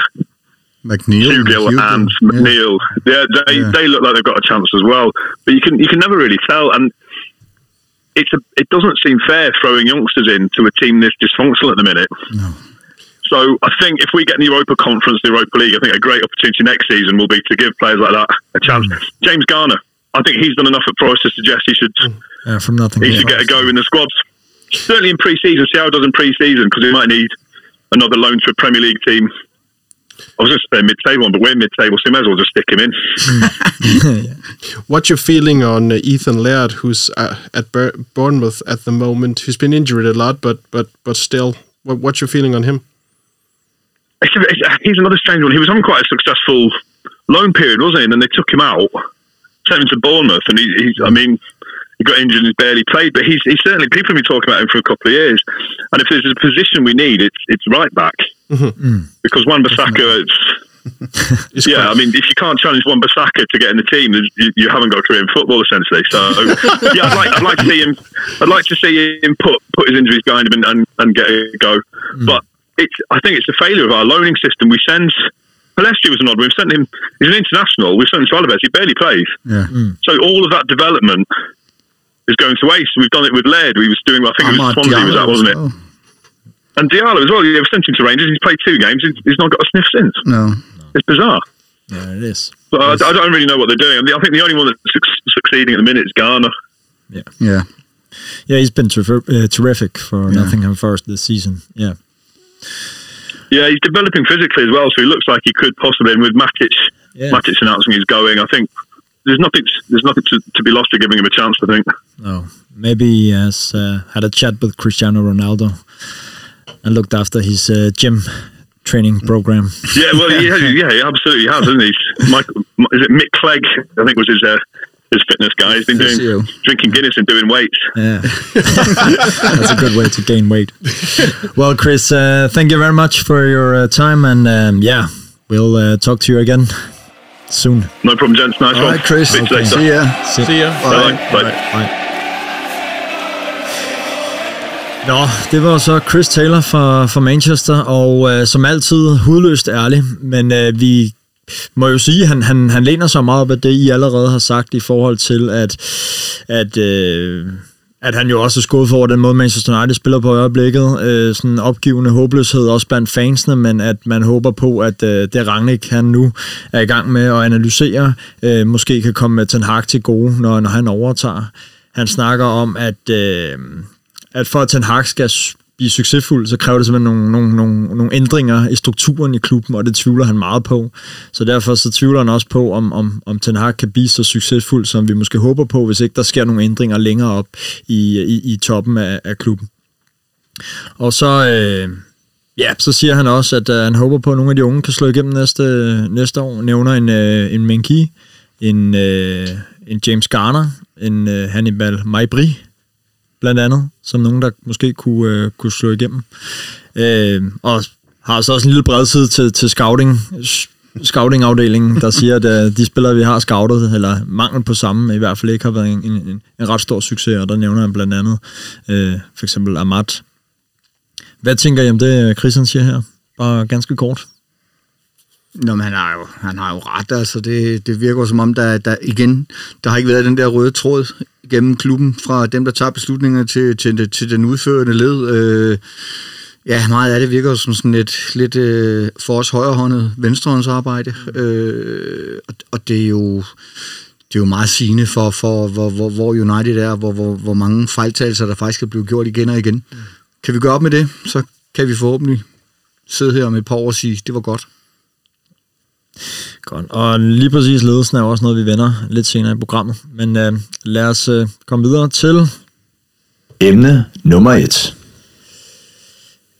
McNeil. Hugill and yeah. McNeil? Yeah, they Yeah. they look like they've got a chance as well. But you can you can never really tell, and it's a it doesn't seem fair throwing youngsters in to a team this dysfunctional at the minute. No. So I think if we get in the Europa Conference, the Europa League, I think a great opportunity next season will be to give players like that a chance. James Garner, I think he's done enough at Forest to suggest he should Uh, from nothing. he should get a go in the squads. Certainly in pre-season, see how it does in pre-season because he might need another loan to a Premier League team. I was going to say mid-table one, but we're mid-table, so may as well just stick him in. What's your feeling on uh, Ethan Laird, who's uh, at Bournemouth at the moment? He's been injured a lot, but but but still, what's your feeling on him? It's, it's, he's another strange one. He was on quite a successful loan period, wasn't he? And then they took him out, sent him to Bournemouth, and he, he's, I mean, he got injured and he's barely played. But he's, he's certainly people have been talking about him for a couple of years. And if there's a position we need, it's it's right back Mm. because Wan Bissaka. It's, It's yeah, quite- I mean, if you can't challenge Wan Bissaka to get in the team, you, you haven't got a career in football essentially. So yeah, I'd like, I'd like to see him. I'd like to see him put put his injuries behind him and, and, and get a go. Mm. But it's I think it's a failure of our loaning system. We send Palestri was an odd. one. We've sent him. He's an international. We've sent him to Alaves. He barely plays. Yeah. Mm. So all of that development is going to waste. We've done it with Laird. We was doing. I think it was Amad Swansea. Was that wasn't as it? well. And Diallo as well. Yeah, we sent him to Rangers. He's played two games. He's, he's not got a sniff since. No. It's bizarre. Yeah, it is. So I, I don't really know what they're doing. I, mean, I think the only one that's su- succeeding at the minute is Garner. Yeah, Yeah, yeah. he's been ter- uh, terrific for Nottingham Forest this season. Yeah. Yeah, he's developing physically as well, so he looks like he could possibly. And with Matic, Yeah. Matic announcing he's going, I think there's nothing. There's nothing to, to be lost to giving him a chance. I think. Oh, maybe he has uh, had a chat with Cristiano Ronaldo and looked after his uh, gym training program. Yeah, well, yeah, yeah, he absolutely has, isn't he? Michael, is it Mick Clegg? I think was his uh, his fitness guy. He's been doing Physio. drinking Guinness and doing weights. Yeah, that's a good way to gain weight. Well, Chris, uh, thank you very much for your uh, time, and um, yeah, we'll uh, talk to you again soon. No problem, gents. Nice All one. right, Chris. Speak to you later. See ya. Se- See ya. Bye. Bye. Bye. Nå, det var så Chris Taylor fra, fra Manchester, og øh, som altid hudløst ærlig, men øh, vi må jo sige, at han, han, han læner sig meget op af det, I allerede har sagt i forhold til, at, at, øh, at han jo også er skuffet over den måde, Manchester United spiller på i øjeblikket. Øh, sådan opgivende håbløshed også blandt fansene, men at man håber på, at øh, det Rangnick han nu er i gang med at analysere, øh, måske kan komme med Ten Hag til gode, når, når han overtager. Han snakker om, at, øh, at for at Ten Hag skal blive succesfuld, så kræver det simpelthen nogle, nogle, nogle, nogle ændringer i strukturen i klubben, og det tvivler han meget på. Så derfor så tvivler han også på, om, om, om Ten Hag kan blive så succesfuld, som vi måske håber på, hvis ikke der sker nogle ændringer længere op i, i, i toppen af, af klubben. Og så, øh, ja, så siger han også, at øh, han håber på, at nogle af de unge kan slå igennem næste, næste år. Nævner en, øh, en Menki, en, øh, en James Garner, en øh, Hannibal Maibri, blandt andet, som nogen, der måske kunne, øh, kunne slå igennem. Øh, og har så også en lille bredside til, til scouting, scouting-afdelingen, der siger, at øh, de spillere, vi har scoutet, eller mangel på samme, i hvert fald ikke har været en, en, en ret stor succes, og der nævner han blandt andet øh, for eksempel Amat. Hvad tænker I om det, Christian siger her? Bare ganske kort. Nå, men han har jo, han har jo ret, altså det, det virker som om, der, der igen, der har ikke været den der røde tråd gennem klubben, fra dem, der tager beslutninger til, til, til, den udførende led. Øh, ja, meget af det virker som sådan lidt, lidt øh, for os højrehåndet venstrehåndsarbejde, øh, og, og det er jo det er jo meget sigende for, for hvor, hvor, hvor United er, hvor, hvor, hvor mange fejltagelser, der faktisk er blevet gjort igen og igen. Kan vi gøre op med det, så kan vi forhåbentlig sidde her om et par år og sige, det var godt. Godt. Og lige præcis ledelsen er også noget, vi vender lidt senere i programmet. Men øh, lad os øh, komme videre til Emne nummer et.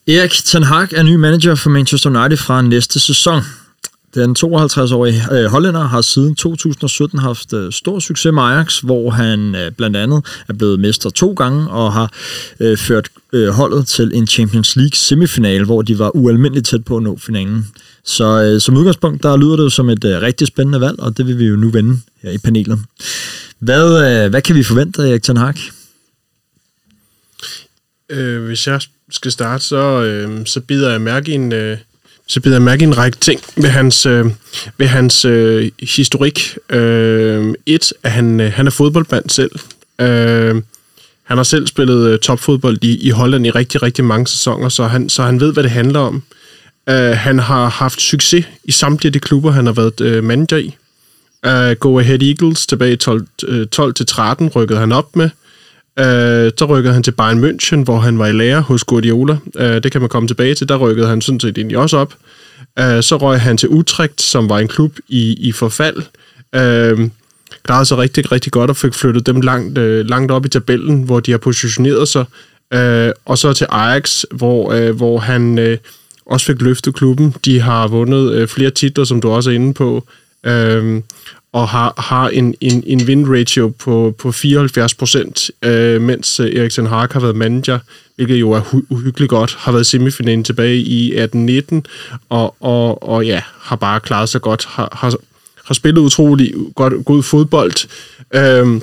Erik Ten Hag er ny manager for Manchester United fra næste sæson. Den 52-årige øh, hollænder har siden 2017 haft øh, stor succes med Ajax, hvor han øh, blandt andet er blevet mester to gange og har øh, ført øh, holdet til en Champions League semifinal, hvor de var ualmindeligt tæt på at nå finalen. Så øh, som udgangspunkt, der lyder det jo som et øh, rigtig spændende valg, og det vil vi jo nu vende her i panelet. Hvad, øh, hvad kan vi forvente af Erik Ten Hag? Øh, hvis jeg skal starte, så, øh, så bider jeg mærke i en, øh, så bider jeg mærke i en række ting ved hans, øh, ved hans øh, historik. Øh, et, at han, øh, han er fodboldmand selv. Øh, han har selv spillet øh, topfodbold i, i Holland i rigtig, rigtig mange sæsoner, så han, så han ved, hvad det handler om. Øh, han har haft succes i samtlige af de klubber, han har været øh, manager i. Øh, Go Ahead Eagles tilbage i 12, øh, 12-13 rykkede han op med. Øh, så rykkede han til Bayern München, hvor han var i lærer hos Guardiola. Øh, det kan man komme tilbage til. Der rykkede han sådan set egentlig også op. Øh, så røg han til Utrecht, som var en klub i, i forfald. Øh, klarede sig rigtig, rigtig godt og fik flyttet dem langt, øh, langt op i tabellen, hvor de har positioneret sig. Øh, og så til Ajax, hvor, øh, hvor han øh, også fik løftet klubben. De har vundet øh, flere titler, som du også er inde på. Øh, og har, har en, en, en win-ratio på, på 74 procent, øh, mens øh, Eriksen Hark har været manager, hvilket jo er hu- uhyggeligt godt, har været semifinalen tilbage i 18-19, og, og, og ja, har bare klaret sig godt, har, har, har spillet utrolig godt, god fodbold, øhm,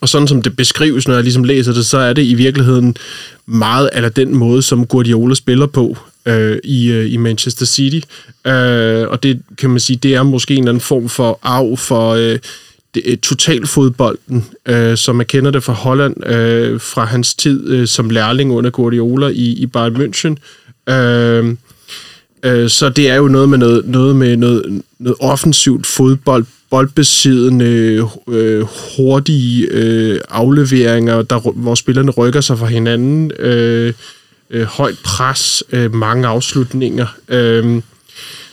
og sådan som det beskrives, når jeg ligesom læser det, så er det i virkeligheden meget eller den måde, som Guardiola spiller på øh, i, øh, i Manchester City. Øh, og det kan man sige, det er måske en eller anden form for arv for øh, det, øh, totalfodbolden, øh, som man kender det fra Holland, øh, fra hans tid øh, som lærling under Guardiola i, i Bayern München. Øh, Øh, så det er jo noget med noget, noget med noget, noget offensivt fodbold, boldbesiddende, øh, hurtige øh, afleveringer, der, hvor spillerne rykker sig fra hinanden, øh, øh, højt pres, øh, mange afslutninger. Øh,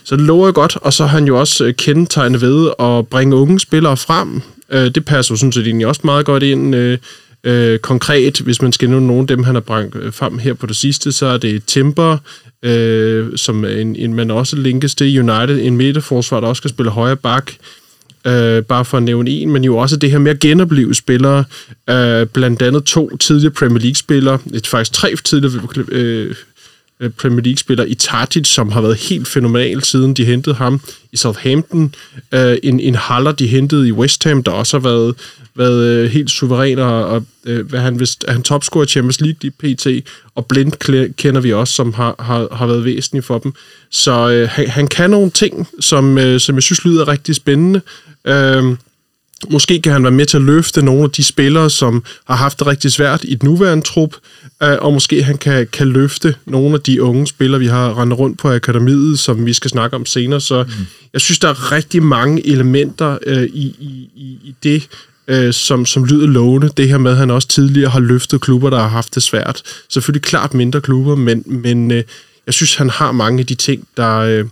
så det lover jeg godt, og så har han jo også øh, kendetegnet ved at bringe unge spillere frem. Øh, det passer jo sådan set egentlig også meget godt ind. Øh, øh, konkret, hvis man skal nævne nogle af dem, han har bragt øh, frem her på det sidste, så er det Timber, øh, som en, en man også linkes til United, en midterforsvar, der også skal spille højre bak, øh, bare for at nævne en, men jo også det her med at genopleve spillere, øh, blandt andet to tidligere Premier League-spillere, et, faktisk tre tidligere øh, Øh, Premier League-spiller i Tadic, som har været helt fænomenal siden de hentede ham i Southampton. Øh, en, en Haller, de hentede i West Ham, der også har været, været øh, helt suveræn, og, og øh, hvad han, vist, han topscorer Champions League i PT, og Blind kender vi også, som har, har, har været væsentlig for dem. Så øh, han, han kan nogle ting, som, øh, som jeg synes lyder rigtig spændende. Øh, Måske kan han være med til at løfte nogle af de spillere, som har haft det rigtig svært i den nuværende trup, øh, og måske han kan, kan løfte nogle af de unge spillere, vi har rendt rundt på akademiet, som vi skal snakke om senere. Så mm. jeg synes, der er rigtig mange elementer øh, i, i, i det, øh, som, som lyder lovende. Det her med, at han også tidligere har løftet klubber, der har haft det svært. Selvfølgelig klart mindre klubber, men, men øh, jeg synes, han har mange af de ting, der... Øh,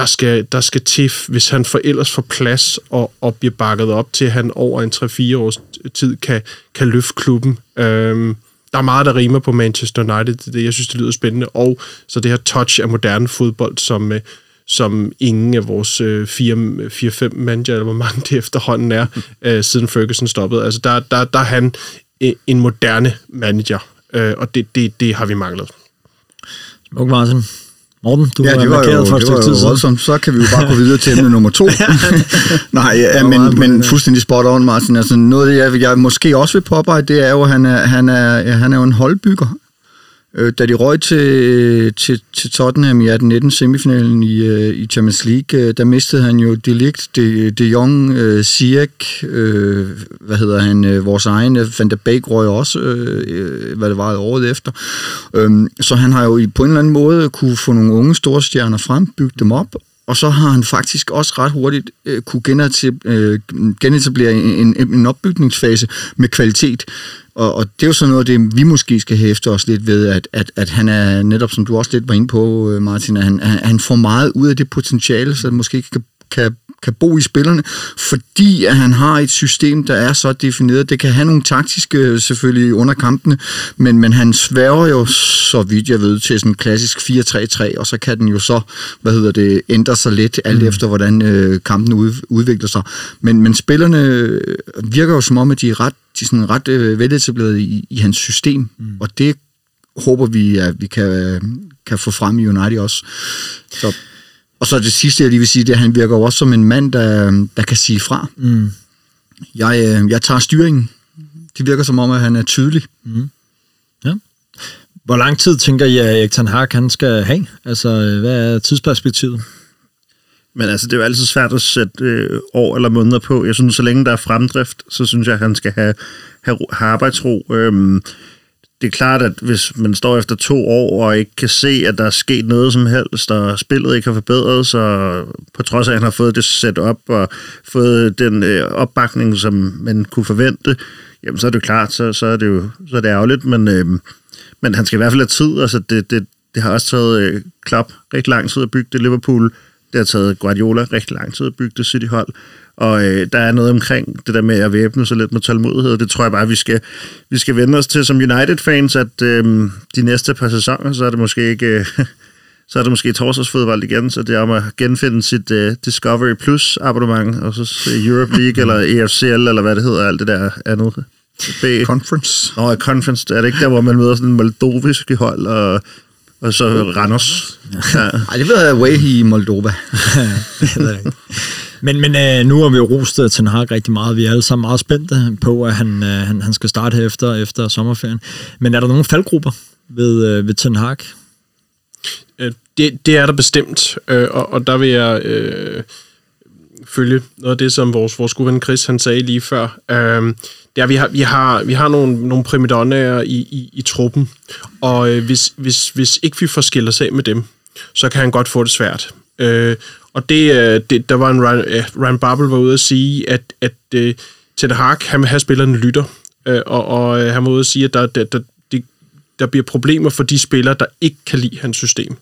der skal, der skal til, hvis han for ellers får plads og, og bliver bakket op til, at han over en 3-4 års tid kan, kan løfte klubben. Øhm, der er meget, der rimer på Manchester United. Det, jeg synes, det lyder spændende. Og så det her touch af moderne fodbold, som, øh, som ingen af vores 4-5 øh, manager, eller hvor mange det efterhånden er, øh, siden Ferguson stoppede. Altså, der, der, der er han øh, en moderne manager, øh, og det, det, det har vi manglet. Smuk, Martin. Morten, du ja, det var jo, for det var jo voldsomt. Så kan vi jo bare gå videre til emne nummer to. Nej, ja, men, men fuldstændig spot on, Martin. Altså, noget, jeg, jeg måske også vil påpege, det er jo, at han er, han er, han er jo en holdbygger. Øh, da de røg til, til, til Tottenham i 18-19 semifinalen i, øh, i Champions League, øh, der mistede han jo De Ligt, De, de Jong, øh, Ziyech, øh, hvad hedder han, øh, vores egen, øh, Van der Beek røg også, øh, øh hvad det var året efter. Øh, så han har jo på en eller anden måde kunne få nogle unge store stjerner frem, bygge dem op, og så har han faktisk også ret hurtigt øh, kunne genetablere, øh, genetablere en, en opbygningsfase med kvalitet. Og, og det er jo sådan noget, det vi måske skal hæfte os lidt ved, at, at, at han er netop, som du også lidt var inde på, øh, Martin, at han, han får meget ud af det potentiale, så måske kan, kan kan bo i spillerne, fordi at han har et system, der er så defineret. Det kan have nogle taktiske selvfølgelig under kampene, men, men han sværger jo, så vidt jeg ved, til sådan en klassisk 4-3-3, og så kan den jo så, hvad hedder det, ændre sig lidt, alt mm. efter hvordan øh, kampen ud, udvikler sig. Men, men spillerne virker jo som om, at de er ret, de er sådan ret øh, veletableret i, i hans system, mm. og det håber vi, at vi kan, kan få frem i United også. Så og så det sidste, jeg lige vil sige, det er, at han virker også som en mand, der, der kan sige fra. Mm. Jeg, øh, jeg tager styringen. Det virker som om, at han er tydelig. Mm. Ja. Hvor lang tid tænker I, at Erik Ten Hag han skal have? Altså, hvad er tidsperspektivet? Men altså, det er jo altid svært at sætte øh, år eller måneder på. Jeg synes, så længe der er fremdrift, så synes jeg, at han skal have, have, have arbejdsro. Øhm, det er klart, at hvis man står efter to år og ikke kan se, at der er sket noget som helst, og spillet ikke har forbedret sig, på trods af, at han har fået det sat op og fået den øh, opbakning, som man kunne forvente, jamen så er det jo klart, så, så er det jo så er det ærgerligt, men, øh, men han skal i hvert fald have tid. Altså det, det, det har også taget øh, Klopp rigtig lang tid at bygge det Liverpool. Det har taget Guardiola rigtig lang tid at bygge det City-hold. Og øh, der er noget omkring det der med at væbne sig lidt med tålmodighed. Det tror jeg bare, vi skal, vi skal vende os til som United-fans, at øh, de næste par sæsoner, så er det måske ikke... Øh, så er det måske torsdagsfodbold igen, så det er om at genfinde sit uh, Discovery Plus abonnement, og så Europe League, eller EFCL, eller hvad det hedder, alt det der andet. B. Conference. Nå, Conference, er det ikke der, hvor man møder sådan en moldovisk hold, og, og så Randers? Ja. Ej, det ved jeg way i Moldova. Men, men øh, nu har vi jo rost Ten Hag rigtig meget. Vi er alle sammen meget spændte på, at han, øh, han, han skal starte her efter, efter sommerferien. Men er der nogle faldgrupper ved, øh, ved Ten Hag? Øh, det, det er der bestemt, øh, og, og der vil jeg øh, følge noget af det, som vores, vores gode ven Chris han sagde lige før. Øh, det er, vi har, vi har, vi har nogle, nogle primadonnaer i, i, i truppen, og øh, hvis, hvis, hvis ikke vi får skilt os af med dem, så kan han godt få det svært. Øh, Og det, øh, det der var en Ryan, øh, Ryan Babel var ude at sige, at, at øh, Ten Hag, han vil have spillerne lytter. Øh, og, og øh, han var ude at sige, at der, der, der, det, der bliver problemer for de spillere, der ikke kan lide hans system.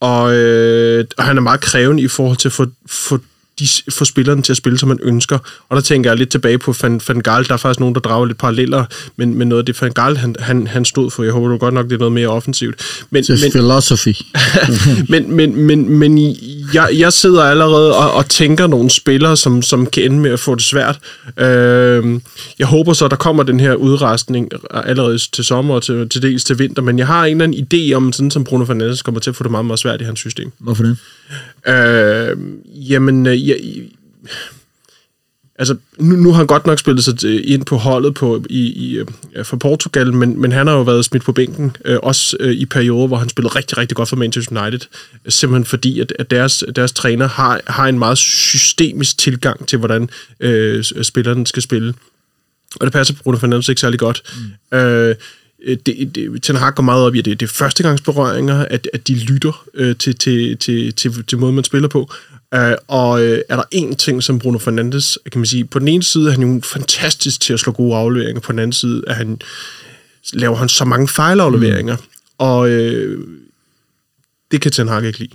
Og, øh, og han er meget krævende i forhold til at få, få de får spillerne til at spille, som man ønsker. Og der tænker jeg lidt tilbage på Van, Van Gaal. Der er faktisk nogen, der drager lidt paralleller, men, men noget af det Van Gaal, han, han, han stod for, jeg håber du godt nok, det er noget mere offensivt. Men, Det er men, philosophy. men, men, men, men jeg, jeg sidder allerede og, og tænker nogle spillere, som, som kan ende med at få det svært. Øh, jeg håber så, at der kommer den her udrestning allerede til sommer og til, til dels til vinter, men jeg har en eller anden idé om, sådan som Bruno Fernandes kommer til at få det meget, meget svært i hans system. Hvorfor det? Øh, jamen, øh, jeg, altså, nu, nu har han godt nok spillet sig til- ind på holdet på, i, i, øh, for Portugal, men, men han har jo været smidt på bænken, øh, også øh, i perioder, hvor han spillede rigtig, rigtig godt for Manchester United, øh, simpelthen fordi, at, at deres, deres træner har, har en meget systemisk tilgang til, hvordan øh, s- spillerne skal spille. Og det passer Bruno Fernandes ikke særlig godt. Mm. Øh, det, det, Ten Hag går meget op i, at det, det er førstegangsberøringer, at, at de lytter øh, til, til, til, til, til måden, man spiller på. Øh, og øh, er der en ting, som Bruno Fernandes, kan man sige, på den ene side er han jo fantastisk til at slå gode afleveringer, på den anden side er han, laver han så mange fejlafleveringer, mm. og øh, det kan Ten Hag ikke lide.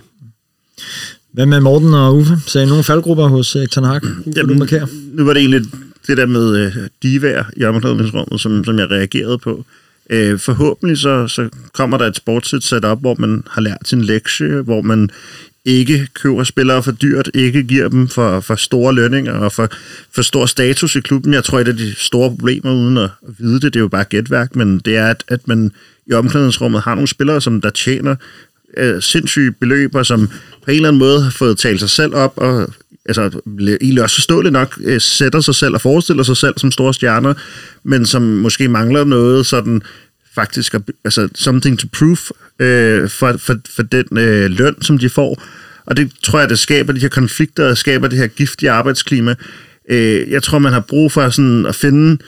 Hvad med Morten og Uffe? Sagde I nogle faldgrupper hos uh, Ten Hag? Markere? nu var det egentlig det der med øh, divær i omklædningsrummet, som, som jeg reagerede på. Øh, forhåbentlig så, så kommer der et sportsligt setup, hvor man har lært sin lektie, hvor man ikke køber spillere for dyrt, ikke giver dem for, for store lønninger og for, for stor status i klubben. Jeg tror, et af de store problemer, uden at vide det, det er jo bare gætværk, men det er, at, at man i omklædningsrummet har nogle spillere, som der tjener øh, sindssyge beløber, som på en eller anden måde har fået talt sig selv op og altså, egentlig også forståeligt nok øh, sætter sig selv og forestiller sig selv som store stjerner, men som måske mangler noget sådan faktisk, altså something to prove øh, for, for, for den øh, løn, som de får. Og det tror jeg, det skaber de her konflikter, og skaber det her giftige arbejdsklima. Øh, jeg tror, man har brug for sådan at finde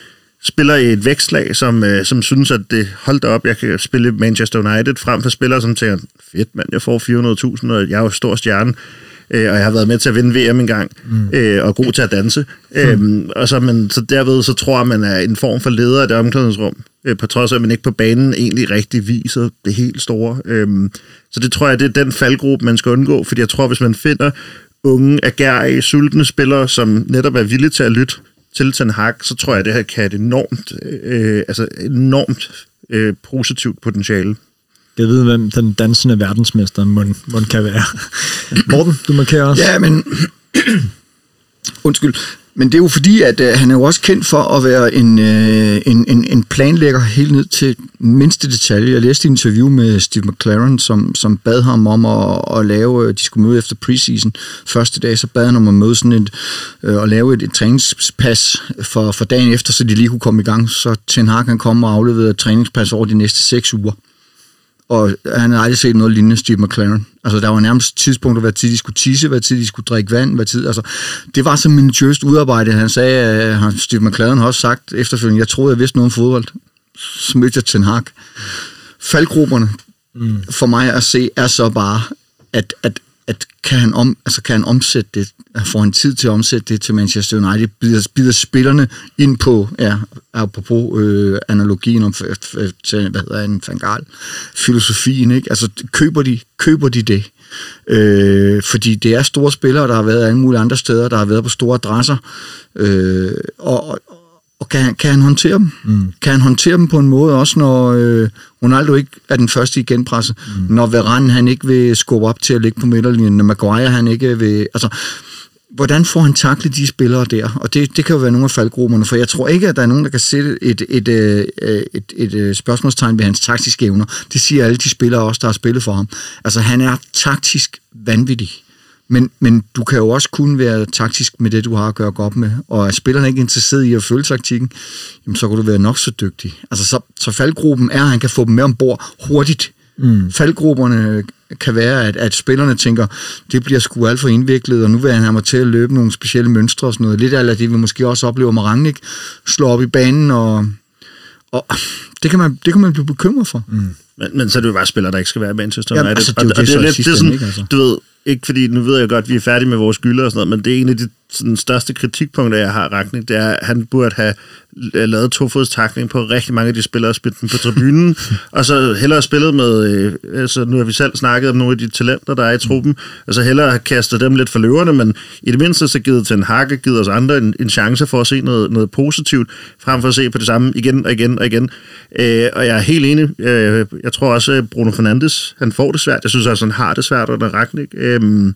spiller i et vækstlag, som, øh, som synes, at det holdt op, jeg kan spille Manchester United, frem for spillere, som tænker, fedt mand, jeg får 400.000, og jeg er jo stor stjerne, øh, og jeg har været med til at vinde VM engang, mm. øh, og god til at danse. Mm. Øhm, og så, man, så derved så tror jeg, man er en form for leder af det omklædningsrum, øh, på trods af, at man ikke på banen egentlig rigtig viser det helt store. Øhm, så det tror jeg, det er den faldgruppe, man skal undgå, fordi jeg tror, hvis man finder unge, agerige, sultne spillere, som netop er villige til at lytte til Ten Hag, så tror jeg, at det her kan have et enormt, øh, altså enormt øh, positivt potentiale. Jeg ved, hvem den dansende verdensmester må, må kan være. Morten, du markerer også. Ja, men... Undskyld. Men det er jo fordi, at øh, han er jo også kendt for at være en, øh, en, en, en planlægger helt ned til mindste detalje. Jeg læste et interview med Steve McLaren, som, som bad ham om at, at lave, de skulle møde efter preseason første dag, så bad han om at møde sådan et, øh, og lave et, et træningspas for, for dagen efter, så de lige kunne komme i gang. Så Ten Hag kan komme og aflevere et træningspas over de næste seks uger og han havde aldrig set noget lignende Steve McLaren. Altså, der var nærmest tidspunkter, hvad tid de skulle tisse, hvad tid de skulle drikke vand, hvad tid, altså, det var så minutiøst udarbejdet. Han sagde, uh, Steve McLaren har også sagt efterfølgende, jeg troede, jeg vidste noget om fodbold. Så mødte jeg Ten Hag. Faldgrupperne, mm. for mig at se, er så bare, at, at at kan han, om, altså kan han omsætte det, får han tid til at omsætte det til Manchester United, bider, bider spillerne ind på, ja, apropos øh, analogien om, til, hvad hedder en Van Gaal, filosofien, ikke? Altså, køber de, køber de det? Øh, fordi det er store spillere, der har været alle mulige andre steder, der har været på store adresser, øh, og, og, og kan, han- kan han håndtere dem? Mm. Kan han håndtere dem på en måde, også når øh, Ronaldo ikke er den første i genpresset, mm. når Varane han ikke vil skubbe op til at ligge på midterlinjen, når Maguire han ikke vil... Altså, hvordan får han taklet de spillere der? Og det, det kan jo være nogle af faldgrupperne, for jeg tror ikke, at der er nogen, der kan sætte et, et, et, et, et, et øh, spørgsmålstegn ved hans taktiske evner. Det siger alle de spillere også, der har spillet for ham. Altså, han er taktisk vanvittig. Men, men du kan jo også kun være taktisk med det, du har at gøre godt med. Og er spillerne ikke interesseret i at følge taktikken, jamen, så kan du være nok så dygtig. Altså, så, så faldgruppen er, at han kan få dem med ombord hurtigt. Mm. Faldgrupperne kan være, at, at spillerne tænker, det bliver sgu alt for indviklet, og nu vil han have mig til at løbe nogle specielle mønstre og sådan noget. Lidt af det, vi måske også oplever med Rangnick, slå op i banen, og, og det, kan man, det kan man blive bekymret for. Mm. Men, men så er det jo bare spillere, der ikke skal være i Manchester Jamen, United. altså, det er jo Og- og det i lidt- sidste sådan, ende, ikke, altså? Du ved, ikke fordi, nu ved jeg godt, at vi er færdige med vores skylder og sådan noget, men det er en af de sådan, største kritikpunkter, jeg har, Ragnik, det er, at han burde have lavet tofodstakning på rigtig mange af de spillere og spillet dem på tribunen, og så hellere spillet med, øh, altså nu har vi selv snakket om nogle af de talenter, der er i truppen, og så hellere have kastet dem lidt for løverne, men i det mindste så givet til en hakke, givet os andre en, en chance for at se noget, noget positivt, frem for at se på det samme igen og igen og igen. Øh, og jeg er helt enig, øh, jeg tror også, at Bruno Fernandes, han får det svært, jeg synes også, han har det svært under Ragnik. Øh, Øhm,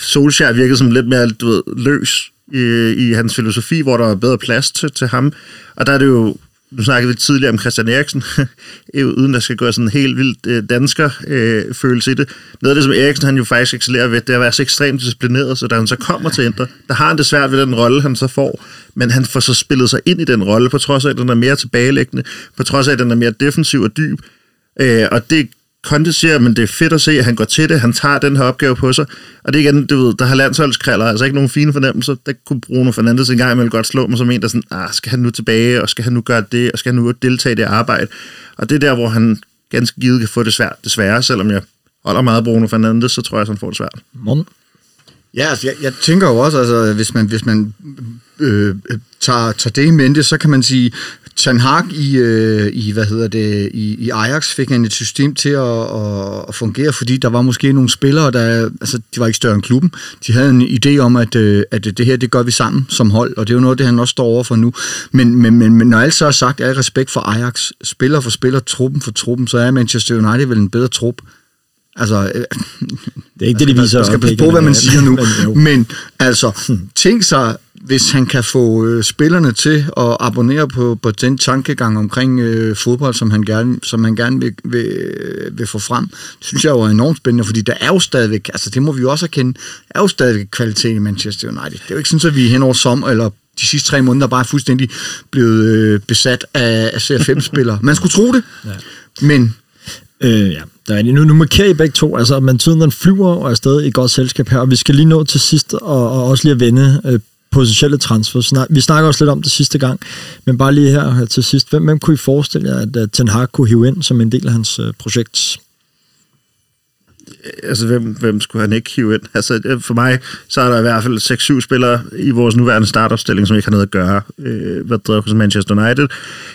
Solskjaer virkede som lidt mere du ved, løs i, i hans filosofi, hvor der var bedre plads til, til ham. Og der er det jo, nu snakkede vi tidligere om Christian Eriksen, uden der skal gå sådan en helt vildt øh, dansker øh, følelse i det. Noget af det, som Eriksen han jo faktisk excellerer ved, det er at være så ekstremt disciplineret, så da han så kommer til Inter, der har han det svært ved den rolle, han så får, men han får så spillet sig ind i den rolle, på trods af, at den er mere tilbagelæggende, på trods af, at den er mere defensiv og dyb. Øh, og det Conte siger, men det er fedt at se, at han går til det, han tager den her opgave på sig. Og det er igen, du ved, der har landsholdskriller, altså ikke nogen fine fornemmelser. Der kunne Bruno Fernandes en gang imellem godt slå mig som en, der sådan, ah, skal han nu tilbage, og skal han nu gøre det, og skal han nu deltage i det arbejde. Og det er der, hvor han ganske givet kan få det svært, desværre, selvom jeg holder meget Bruno Fernandes, så tror jeg, at han får det svært. Morten? Ja, altså, jeg, jeg tænker jo også, altså, hvis man, hvis man øh, tager, tager det i mente, så kan man sige, Ten Hag i, øh, i, hvad hedder det, i, i Ajax fik han et system til at, at, at fungere, fordi der var måske nogle spillere, der, altså de var ikke større end klubben, de havde en idé om, at, øh, at det her, det gør vi sammen som hold, og det er jo noget, det han også står over for nu. Men, men, men, men når alt så er sagt, er respekt for Ajax, spiller for spiller, truppen for truppen, så er Manchester United vel en bedre trup. Altså, øh, det er ikke det, de viser. Jeg skal passe på, hvad man siger nu. Men altså, tænk sig, hvis han kan få øh, spillerne til at abonnere på, på den tankegang omkring øh, fodbold, som han gerne, som han gerne vil, vil, vil få frem, det synes jeg jo er enormt spændende, fordi der er jo stadigvæk, altså det må vi jo også erkende, er jo stadigvæk kvalitet i Manchester United. Det er jo ikke sådan, at vi hen over sommer, eller de sidste tre måneder bare er fuldstændig blevet øh, besat af, af CR5-spillere. Man skulle tro det, ja. men... Øh, ja. Der er, nu, nu markerer I begge to, altså, men tiden den flyver og er stadig i godt selskab her, og vi skal lige nå til sidst og, og også lige at vende øh, potentielle transfer. Vi snakker også lidt om det sidste gang, men bare lige her til sidst. Hvem, hvem kunne I forestille jer, at Ten Hag kunne hive ind som en del af hans øh, projekt? Øh, altså, hvem, hvem skulle han ikke hive ind? Altså, øh, for mig, så er der i hvert fald 6-7 spillere i vores nuværende startopstilling, som ikke har noget at gøre øh, hvad drev hos Manchester United.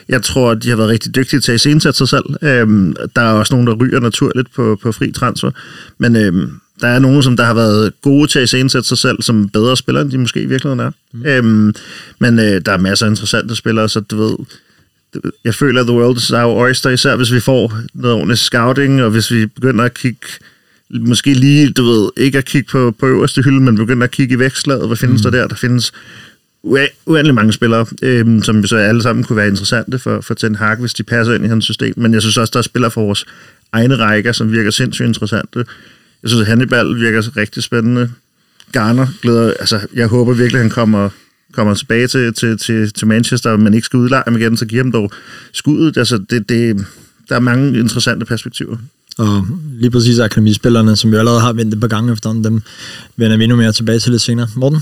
Jeg tror, de har været rigtig dygtige til at iscenesætte sig selv. Øh, der er også nogen, der ryger naturligt på, på fri transfer. Men øh, der er nogen, som der har været gode til at iscenesætte sig selv som bedre spillere, end de måske i virkeligheden er. Mm. Øhm, men øh, der er masser af interessante spillere, så du ved, jeg føler, at the world is our oyster, især hvis vi får noget ordentligt scouting, og hvis vi begynder at kigge, måske lige, du ved, ikke at kigge på, på øverste hylde, men begynder at kigge i vækslaget, hvad findes mm. der der? Der findes uendelig mange spillere, øhm, som så alle sammen kunne være interessante for, for Ten Hag, hvis de passer ind i hans system. Men jeg synes også, der er spillere for vores egne rækker, som virker sindssygt interessante. Jeg synes, at Hannibal virker rigtig spændende. Garner glæder, altså jeg håber virkelig, at han kommer, kommer tilbage til, til, til, til Manchester, men ikke skal udleje ham igen, så giver ham dog skuddet. Altså det, det, der er mange interessante perspektiver. Og lige præcis akademispillerne, som vi allerede har ventet på gange efter, dem vender vi endnu mere tilbage til lidt senere. Morten?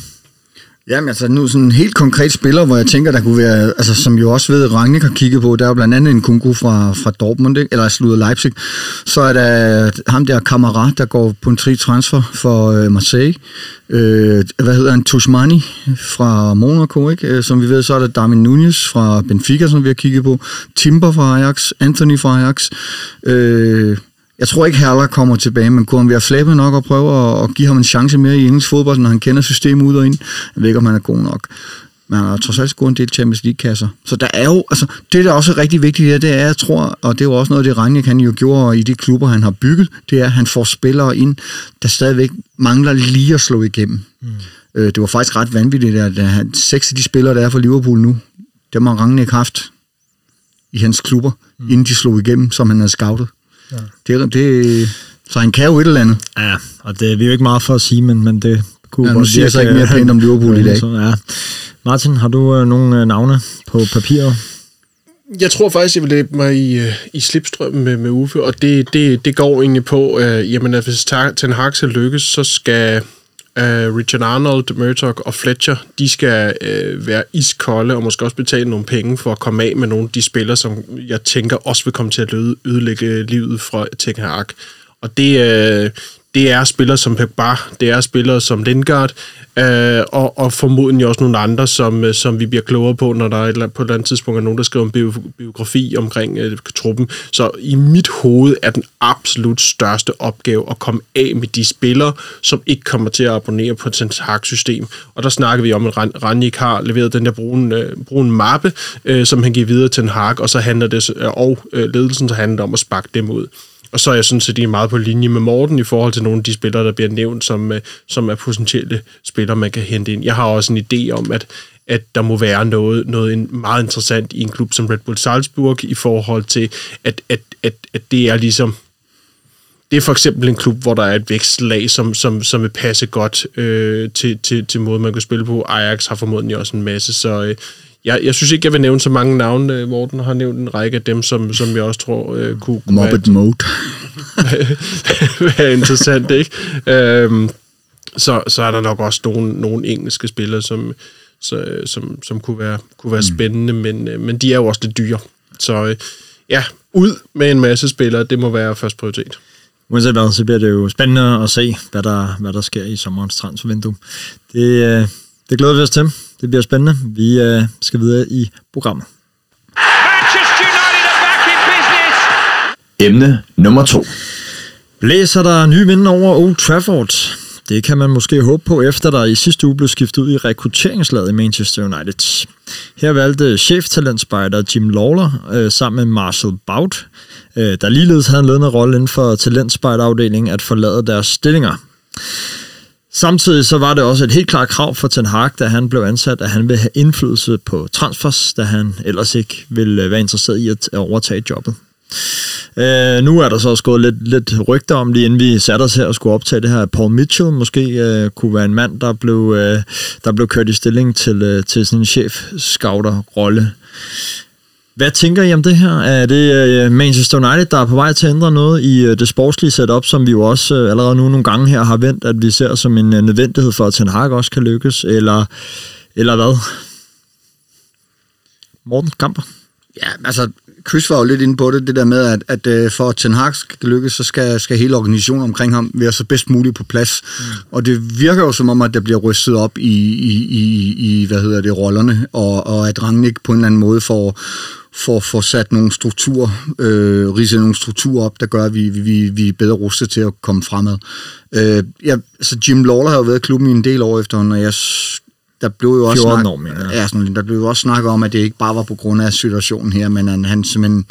Jamen altså nu sådan en helt konkret spiller, hvor jeg tænker, der kunne være, altså som jo også ved, Rangnick har kigget på, der er jo blandt andet en kungu fra, fra Dortmund, ikke? eller slutter Leipzig. Så er der ham der Kamara, der går på en tri transfer for øh, Marseille. Øh, hvad hedder han? Tushmani fra Monaco, ikke? Øh, som vi ved, så er der Darwin Nunez fra Benfica, som vi har kigget på. Timber fra Ajax, Anthony fra Ajax. Øh, jeg tror ikke, Herler kommer tilbage, men kunne han være flappet nok og prøve at, give ham en chance mere i engelsk fodbold, når han kender systemet ud og ind? Jeg ved ikke, om han er god nok. Men han har trods alt scoret en del Champions League-kasser. Så der er jo, altså, det der også er rigtig vigtigt her, det er, jeg tror, og det er jo også noget, det Rangnick han jo gjorde i de klubber, han har bygget, det er, at han får spillere ind, der stadigvæk mangler lige at slå igennem. Mm. Øh, det var faktisk ret vanvittigt, at seks af de spillere, der er for Liverpool nu, dem har Rangnick haft i hans klubber, mm. inden de slog igennem, som han havde scoutet. Ja. Det, det, så han kan jo et eller andet. Ja, og det er vi jo ikke meget for at sige, men, men det kunne ja, nu siger jeg så ikke mere pænt om Liverpool i dag. Så, ja. Martin, har du øh, nogle øh, navne på papiret? Jeg tror faktisk, jeg vil lægge mig i, øh, i slipstrømmen med, med Uffe, og det, det, det går egentlig på, øh, jamen, at hvis Ten Hag skal lykkes, så skal Uh, Richard Arnold, Murdoch og Fletcher, de skal uh, være iskolde og måske også betale nogle penge for at komme af med nogle af de spillere, som jeg tænker også vil komme til at ødelægge livet fra Ten Hag. Og det, uh, det er spillere som Pogba, det er spillere som Lindgaard, øh, og, og formodentlig også nogle andre, som, øh, som vi bliver klogere på, når der er et, på et eller andet tidspunkt er nogen, der skriver en biografi omkring øh, truppen. Så i mit hoved er den absolut største opgave at komme af med de spillere, som ikke kommer til at abonnere på et system Og der snakker vi om, at Ranjik har leveret den der brune, øh, brune mappe, øh, som han giver videre til en hak, og så handler det, øh, og øh, ledelsen, så handler det om at sparke dem ud. Og så er jeg synes, at er meget på linje med Morten i forhold til nogle af de spillere, der bliver nævnt, som, øh, som er potentielle spillere, man kan hente ind. Jeg har også en idé om, at at der må være noget, noget meget interessant i en klub som Red Bull Salzburg i forhold til, at, at, at, at det er ligesom det er for eksempel en klub, hvor der er et vækstlag, som, som, som vil passe godt øh, til, til, til måden, man kan spille på. Ajax har formodentlig også en masse, så øh, jeg, jeg synes ikke, jeg vil nævne så mange navne. Øh, Morten har nævnt en række af dem, som, som jeg også tror øh, kunne, kunne Mobbet mode. være interessant, ikke? Øhm, så, så er der nok også nogle, nogle engelske spillere, som, så, som, som kunne være, kunne være mm. spændende, men, øh, men de er jo også lidt dyre. Så øh, ja, ud med en masse spillere, det må være først prioritet. Uanset hvad, så bliver det jo spændende at se, hvad der, hvad der sker i sommerens transfervindue. Det, det glæder vi os til. Det bliver spændende. Vi øh, skal videre i programmet. Emne nummer to. Blæser der nye vinder over Old Trafford? Det kan man måske håbe på, efter der i sidste uge blev skiftet ud i rekrutteringslaget i Manchester United. Her valgte cheftalentspejder Jim Lawler øh, sammen med Marcel Bout, øh, der ligeledes havde en ledende rolle inden for talentspejderafdelingen, at forlade deres stillinger. Samtidig så var det også et helt klart krav for Ten Hag, da han blev ansat, at han ville have indflydelse på transfers, da han ellers ikke ville øh, være interesseret i at overtage jobbet. Øh, nu er der så også gået lidt, lidt rygter om, lige inden vi satte os her og skulle optage det her, Paul Mitchell måske øh, kunne være en mand, der blev, øh, der blev kørt i stilling til, øh, til sin chef-scouter-rolle. Hvad tænker I om det her? Er det øh, Manchester United, der er på vej til at ændre noget i øh, det sportslige setup, som vi jo også øh, allerede nu nogle gange her har vendt, at vi ser som en nødvendighed for, at Ten Hag også kan lykkes, eller, eller hvad? Morten Kamper? Ja, altså, Chris var jo lidt inde på det, det der med, at, at for at Ten Hag skal lykkes, så skal, skal hele organisationen omkring ham være så bedst muligt på plads. Mm. Og det virker jo som om, at der bliver rystet op i, i, i, i hvad hedder det, rollerne, og, og at Rangnick på en eller anden måde får, for at få sat nogle strukturer, øh, ridset nogle strukturer op, der gør, at vi, vi, vi er bedre rustet til at komme fremad. Øh, ja, altså Jim Lawler har jo været i klubben i en del år efterhånden, og jeg der blev jo også snak, år, ja. Ja, sådan, der blev jo også snakket om, at det ikke bare var på grund af situationen her, men at han simpelthen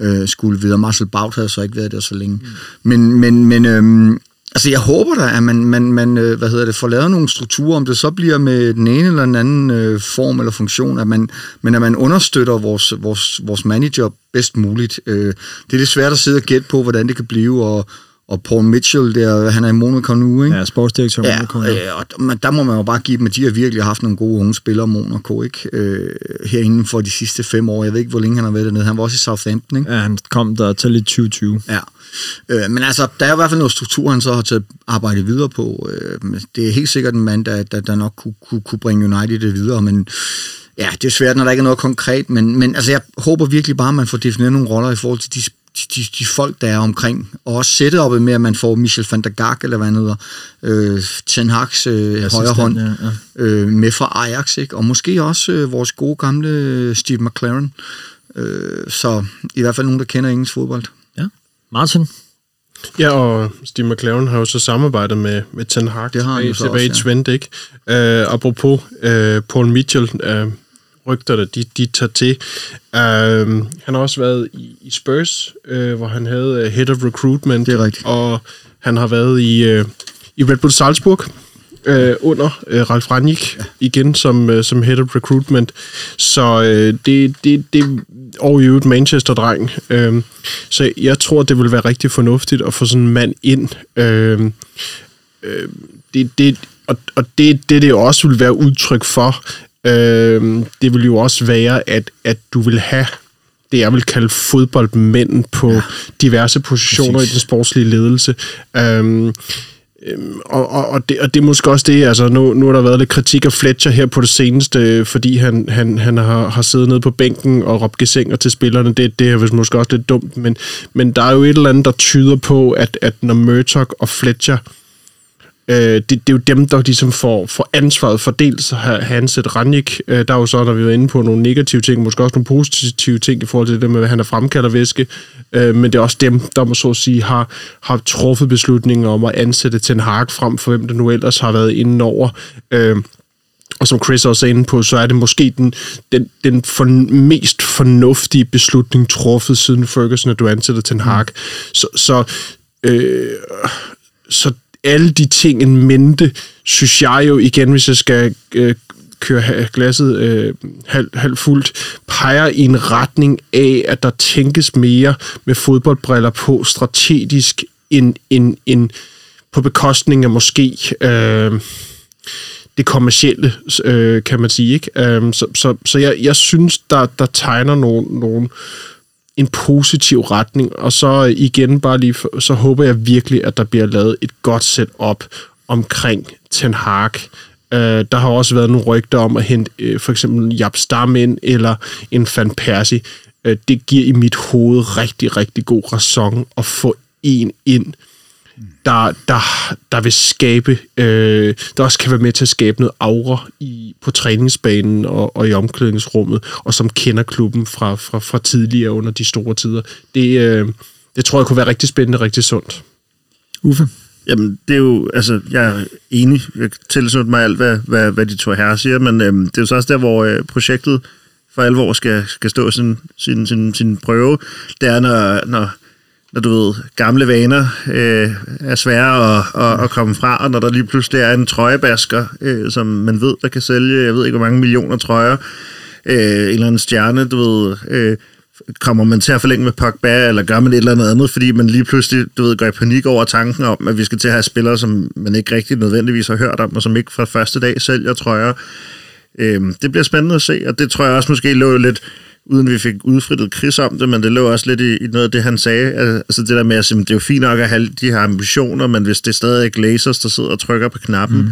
øh, skulle videre. Marcel Baut havde så ikke været der så længe. Mm. Men, men, men øhm, Altså, jeg håber da, at man, man, man øh, hvad hedder det, får lavet nogle strukturer, om det så bliver med den ene eller den anden øh, form eller funktion, at man, men at man understøtter vores, vores, vores manager bedst muligt. Øh, det er lidt svært at sidde og gætte på, hvordan det kan blive, og, og Paul Mitchell, der, han er i Monaco nu, ikke? Ja, sportsdirektør ja, Monaco. Ja, og der må man jo bare give dem, at de har virkelig haft nogle gode unge spillere, Monaco, ikke? Øh, herinde for de sidste fem år. Jeg ved ikke, hvor længe han har været dernede. Han var også i Southampton, ikke? Ja, han kom der til i 2020. Ja. Øh, men altså, der er i hvert fald noget struktur, han så har til at arbejde videre på. Øh, det er helt sikkert en mand, der, der, der nok kunne, kunne, kunne bringe United det videre, men ja, det er svært, når der ikke er noget konkret, men, men altså, jeg håber virkelig bare, at man får defineret nogle roller i forhold til de de, de folk, der er omkring. Og også sætte op med, at man får Michel van der Gaag, eller hvad han hedder, øh, Ten Hag's øh, højre hånd, ja, ja. Øh, med fra Ajax, ikke? og måske også øh, vores gode gamle Steve McLaren. Øh, så i hvert fald nogen, der kender engelsk fodbold. Ja. Martin? Ja, og Steve McLaren har jo så samarbejdet med, med Ten Hag det har han tilbage, tilbage i Twente, ikke? Uh, apropos uh, Paul Mitchell, uh, rygterne, de, de tager til. Uh, han har også været i, i Spurs, uh, hvor han havde uh, Head of Recruitment. Det er rigtigt. Og han har været i, uh, i Red Bull Salzburg, uh, under uh, Ralf Rangnick, ja. igen som, uh, som Head of Recruitment. Så uh, det, det, det og i øvrigt Manchester-dreng. Uh, så jeg tror, det vil være rigtig fornuftigt at få sådan en mand ind. Uh, uh, det, det, og, og det, det, det også vil være udtryk for, Øh, det vil jo også være, at, at du vil have det, jeg vil kalde fodboldmænd på ja. diverse positioner Præcis. i den sportslige ledelse. Øh, og, og, og, det, og det er måske også det, altså nu, nu har der været lidt kritik af Fletcher her på det seneste, fordi han, han, han har, har siddet nede på bænken og råbt gesenger til spillerne. Det, det er vist måske også lidt dumt, men, men der er jo et eller andet, der tyder på, at, at når Murdoch og Fletcher Øh, øh, det, det er jo dem, der ligesom får, får ansvaret for dels at have, ansat Ranjik. Øh, der er jo så, når vi var inde på nogle negative ting, måske også nogle positive ting i forhold til det med, at han er fremkalder væske. Øh, men det er også dem, der må så at sige har, har truffet beslutningen om at ansætte Ten Hag frem for hvem der nu ellers har været inde over. Øh, og som Chris også er inde på, så er det måske den, den, den for, mest fornuftige beslutning truffet siden Ferguson, at du ansætter Ten Hag. Mm. Så, så, øh, så alle de ting en mente, synes jeg jo igen, hvis jeg skal øh, køre glasset øh, halvt halv fuldt, peger i en retning af, at der tænkes mere med fodboldbriller på strategisk end, end, end på bekostning af måske øh, det kommercielle, øh, kan man sige. Ikke? Øh, så så, så jeg, jeg synes, der, der tegner nogle, nogle en positiv retning, og så øh, igen bare lige, så håber jeg virkelig, at der bliver lavet et godt setup omkring Ten Hag. Uh, der har også været nogle rygter om at hente uh, for eksempel Jab Stam ind, eller en Van Persie. Uh, det giver i mit hoved rigtig, rigtig god ræson at få en ind, der, der, der vil skabe, øh, der også kan være med til at skabe noget aura i, på træningsbanen og, og i omklædningsrummet, og som kender klubben fra, fra, fra tidligere under de store tider. Det, øh, det tror jeg kunne være rigtig spændende og rigtig sundt. Uffe? Jamen, det er jo, altså, jeg er enig. Jeg tilslutter mig alt, hvad, hvad, hvad de to herrer siger, men øhm, det er jo så også der, hvor øh, projektet for alvor skal, skal stå sin, sin, sin, sin prøve. Det er, når, når når du ved, gamle vaner øh, er svære at, at, at komme fra, og når der lige pludselig er en trøjebasker, øh, som man ved, der kan sælge, jeg ved ikke, hvor mange millioner trøjer, øh, en eller anden stjerne, du ved, øh, kommer man til at forlænge med Pogba, eller gør man et eller andet andet, fordi man lige pludselig, du ved, går i panik over tanken om, at vi skal til at have spillere, som man ikke rigtig nødvendigvis har hørt om, og som ikke fra første dag sælger trøjer. Øh, det bliver spændende at se, og det tror jeg også måske lå lidt uden vi fik udfrittet Chris om det, men det lå også lidt i, i noget af det, han sagde. Altså det der med, at det er jo fint nok at have de her ambitioner, men hvis det er stadig lasers, der sidder og trykker på knappen, mm.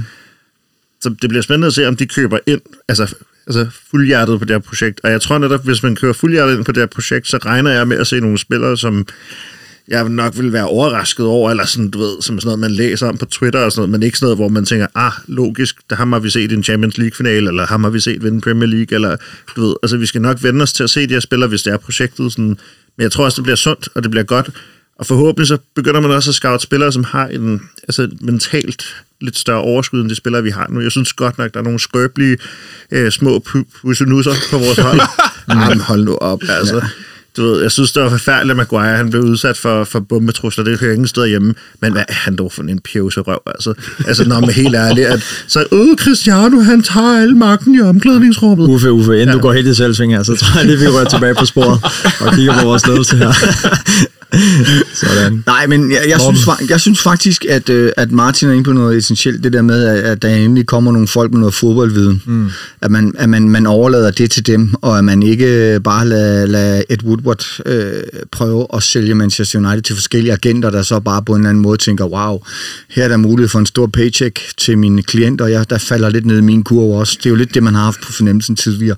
så det bliver spændende at se, om de køber ind, altså, altså fuldhjertet på det her projekt. Og jeg tror netop, hvis man kører fuldhjertet ind på det her projekt, så regner jeg med at se nogle spillere, som jeg nok vil være overrasket over, eller sådan, du ved, som sådan noget, man læser om på Twitter og sådan noget, men ikke sådan noget, hvor man tænker, ah, logisk, der har vi set i en Champions League-finale, eller har vi set vinde Premier League, eller du ved, altså vi skal nok vende os til at se de her spillere, hvis det er projektet, sådan, men jeg tror også, det bliver sundt, og det bliver godt, og forhåbentlig så begynder man også at scout spillere, som har en altså mentalt lidt større overskud, end de spillere, vi har nu. Jeg synes godt nok, der er nogle skrøbelige øh, små pusenusser på vores hold. Jamen, hold nu op, altså. Ja du ved, jeg synes, det var forfærdeligt, at Maguire han blev udsat for, for bombetrusler. Det hører ingen steder hjemme. Men hvad er han dog for en røv, altså? Altså, når man er helt ærlig, at så, øh, Cristiano, han tager alle magten i omklædningsrummet. Uffe, Uffe, inden ja. du går helt i selvsving her, så tror jeg lige, vi rører tilbage på sporet og kigger på vores ledelse her. Sådan. Nej, men jeg, jeg, synes, jeg synes faktisk, at, øh, at Martin er inde på noget essentielt, det der med, at, at der endelig kommer nogle folk med noget fodboldviden. Mm. At, man, at man, man overlader det til dem, og at man ikke bare lader, lader Ed Woodward øh, prøve at sælge Manchester United til forskellige agenter, der så bare på en eller anden måde tænker, wow, her er der mulighed for en stor paycheck til mine klienter, og jeg, der falder lidt ned i min kurve også. Det er jo lidt det, man har haft på fornemmelsen tidligere.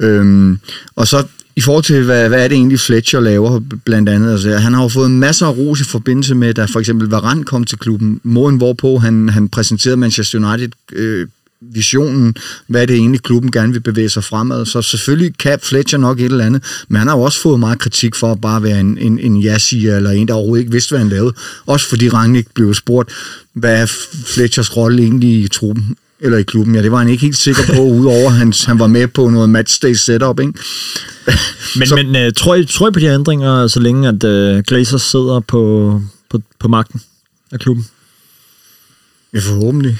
Øhm, og så i forhold til, hvad, hvad er det egentlig Fletcher laver, blandt andet. Altså, han har jo fået masser af ros i forbindelse med, da for eksempel Varane kom til klubben. Måden hvorpå han, han præsenterede Manchester United øh, visionen, hvad det egentlig klubben gerne vil bevæge sig fremad. Så selvfølgelig kan Fletcher nok et eller andet, men han har jo også fået meget kritik for at bare være en, en, en ja eller en, der overhovedet ikke vidste, hvad han lavede. Også fordi Rangnick blev spurgt, hvad er Fletchers rolle egentlig i truppen? eller i klubben. Ja, det var han ikke helt sikker på, udover at han, han var med på noget matchday setup, ikke? men, så, men uh, tror, I, tror I på de ændringer, så længe at uh, Glazer sidder på, på, på magten af klubben? Ja, forhåbentlig.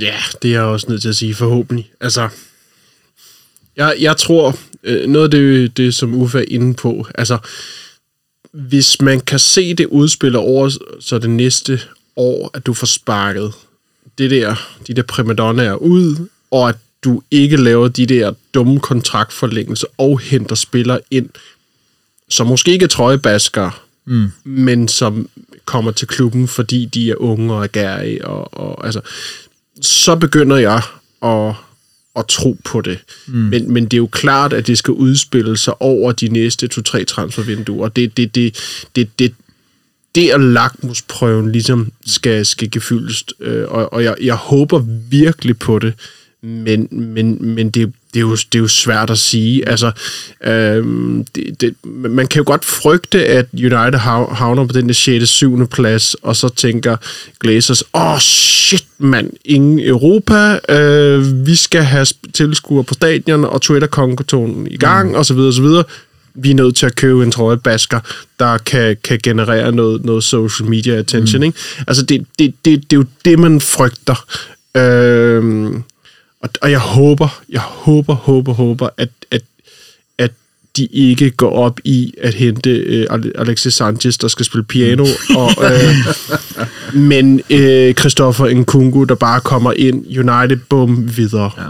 Ja, det er jeg også nødt til at sige, forhåbentlig. Altså, jeg, jeg tror, øh, noget af det, det, som Uffe er inde på, altså, hvis man kan se det udspiller over så det næste år, at du får sparket det der, de der primadonnaer ud, og at du ikke laver de der dumme kontraktforlængelser og henter spillere ind, som måske ikke er trøjebasker, mm. men som kommer til klubben, fordi de er unge og er gærige. Og, og, altså, så begynder jeg at, at tro på det. Mm. Men, men det er jo klart, at det skal udspille sig over de næste to-tre transfervinduer. Det, det, det, det, det, det er lakmusprøven ligesom skal, skal gefyldes, øh, og, og jeg, jeg håber virkelig på det, men, men, men det, det, er jo, det er jo svært at sige. Altså, øh, det, det, man kan jo godt frygte, at United havner på den der 6. 7. plads, og så tænker Glazers, åh oh, shit mand, ingen Europa, øh, vi skal have tilskuere på stadion, og Twitter-kontoen i gang, mm. og så videre, og så videre vi er nødt til at købe en trøjebasker, der kan, kan generere noget, noget social media attention. Mm. Ikke? Altså, det, det, det, det er jo det, man frygter. Øhm, og, og jeg håber, jeg håber, håber, håber, at, at, at de ikke går op i at hente øh, Alexis Sanchez, der skal spille piano, og, øh, men øh, Christoffer Nkungu, der bare kommer ind, United, bum, videre. Ja.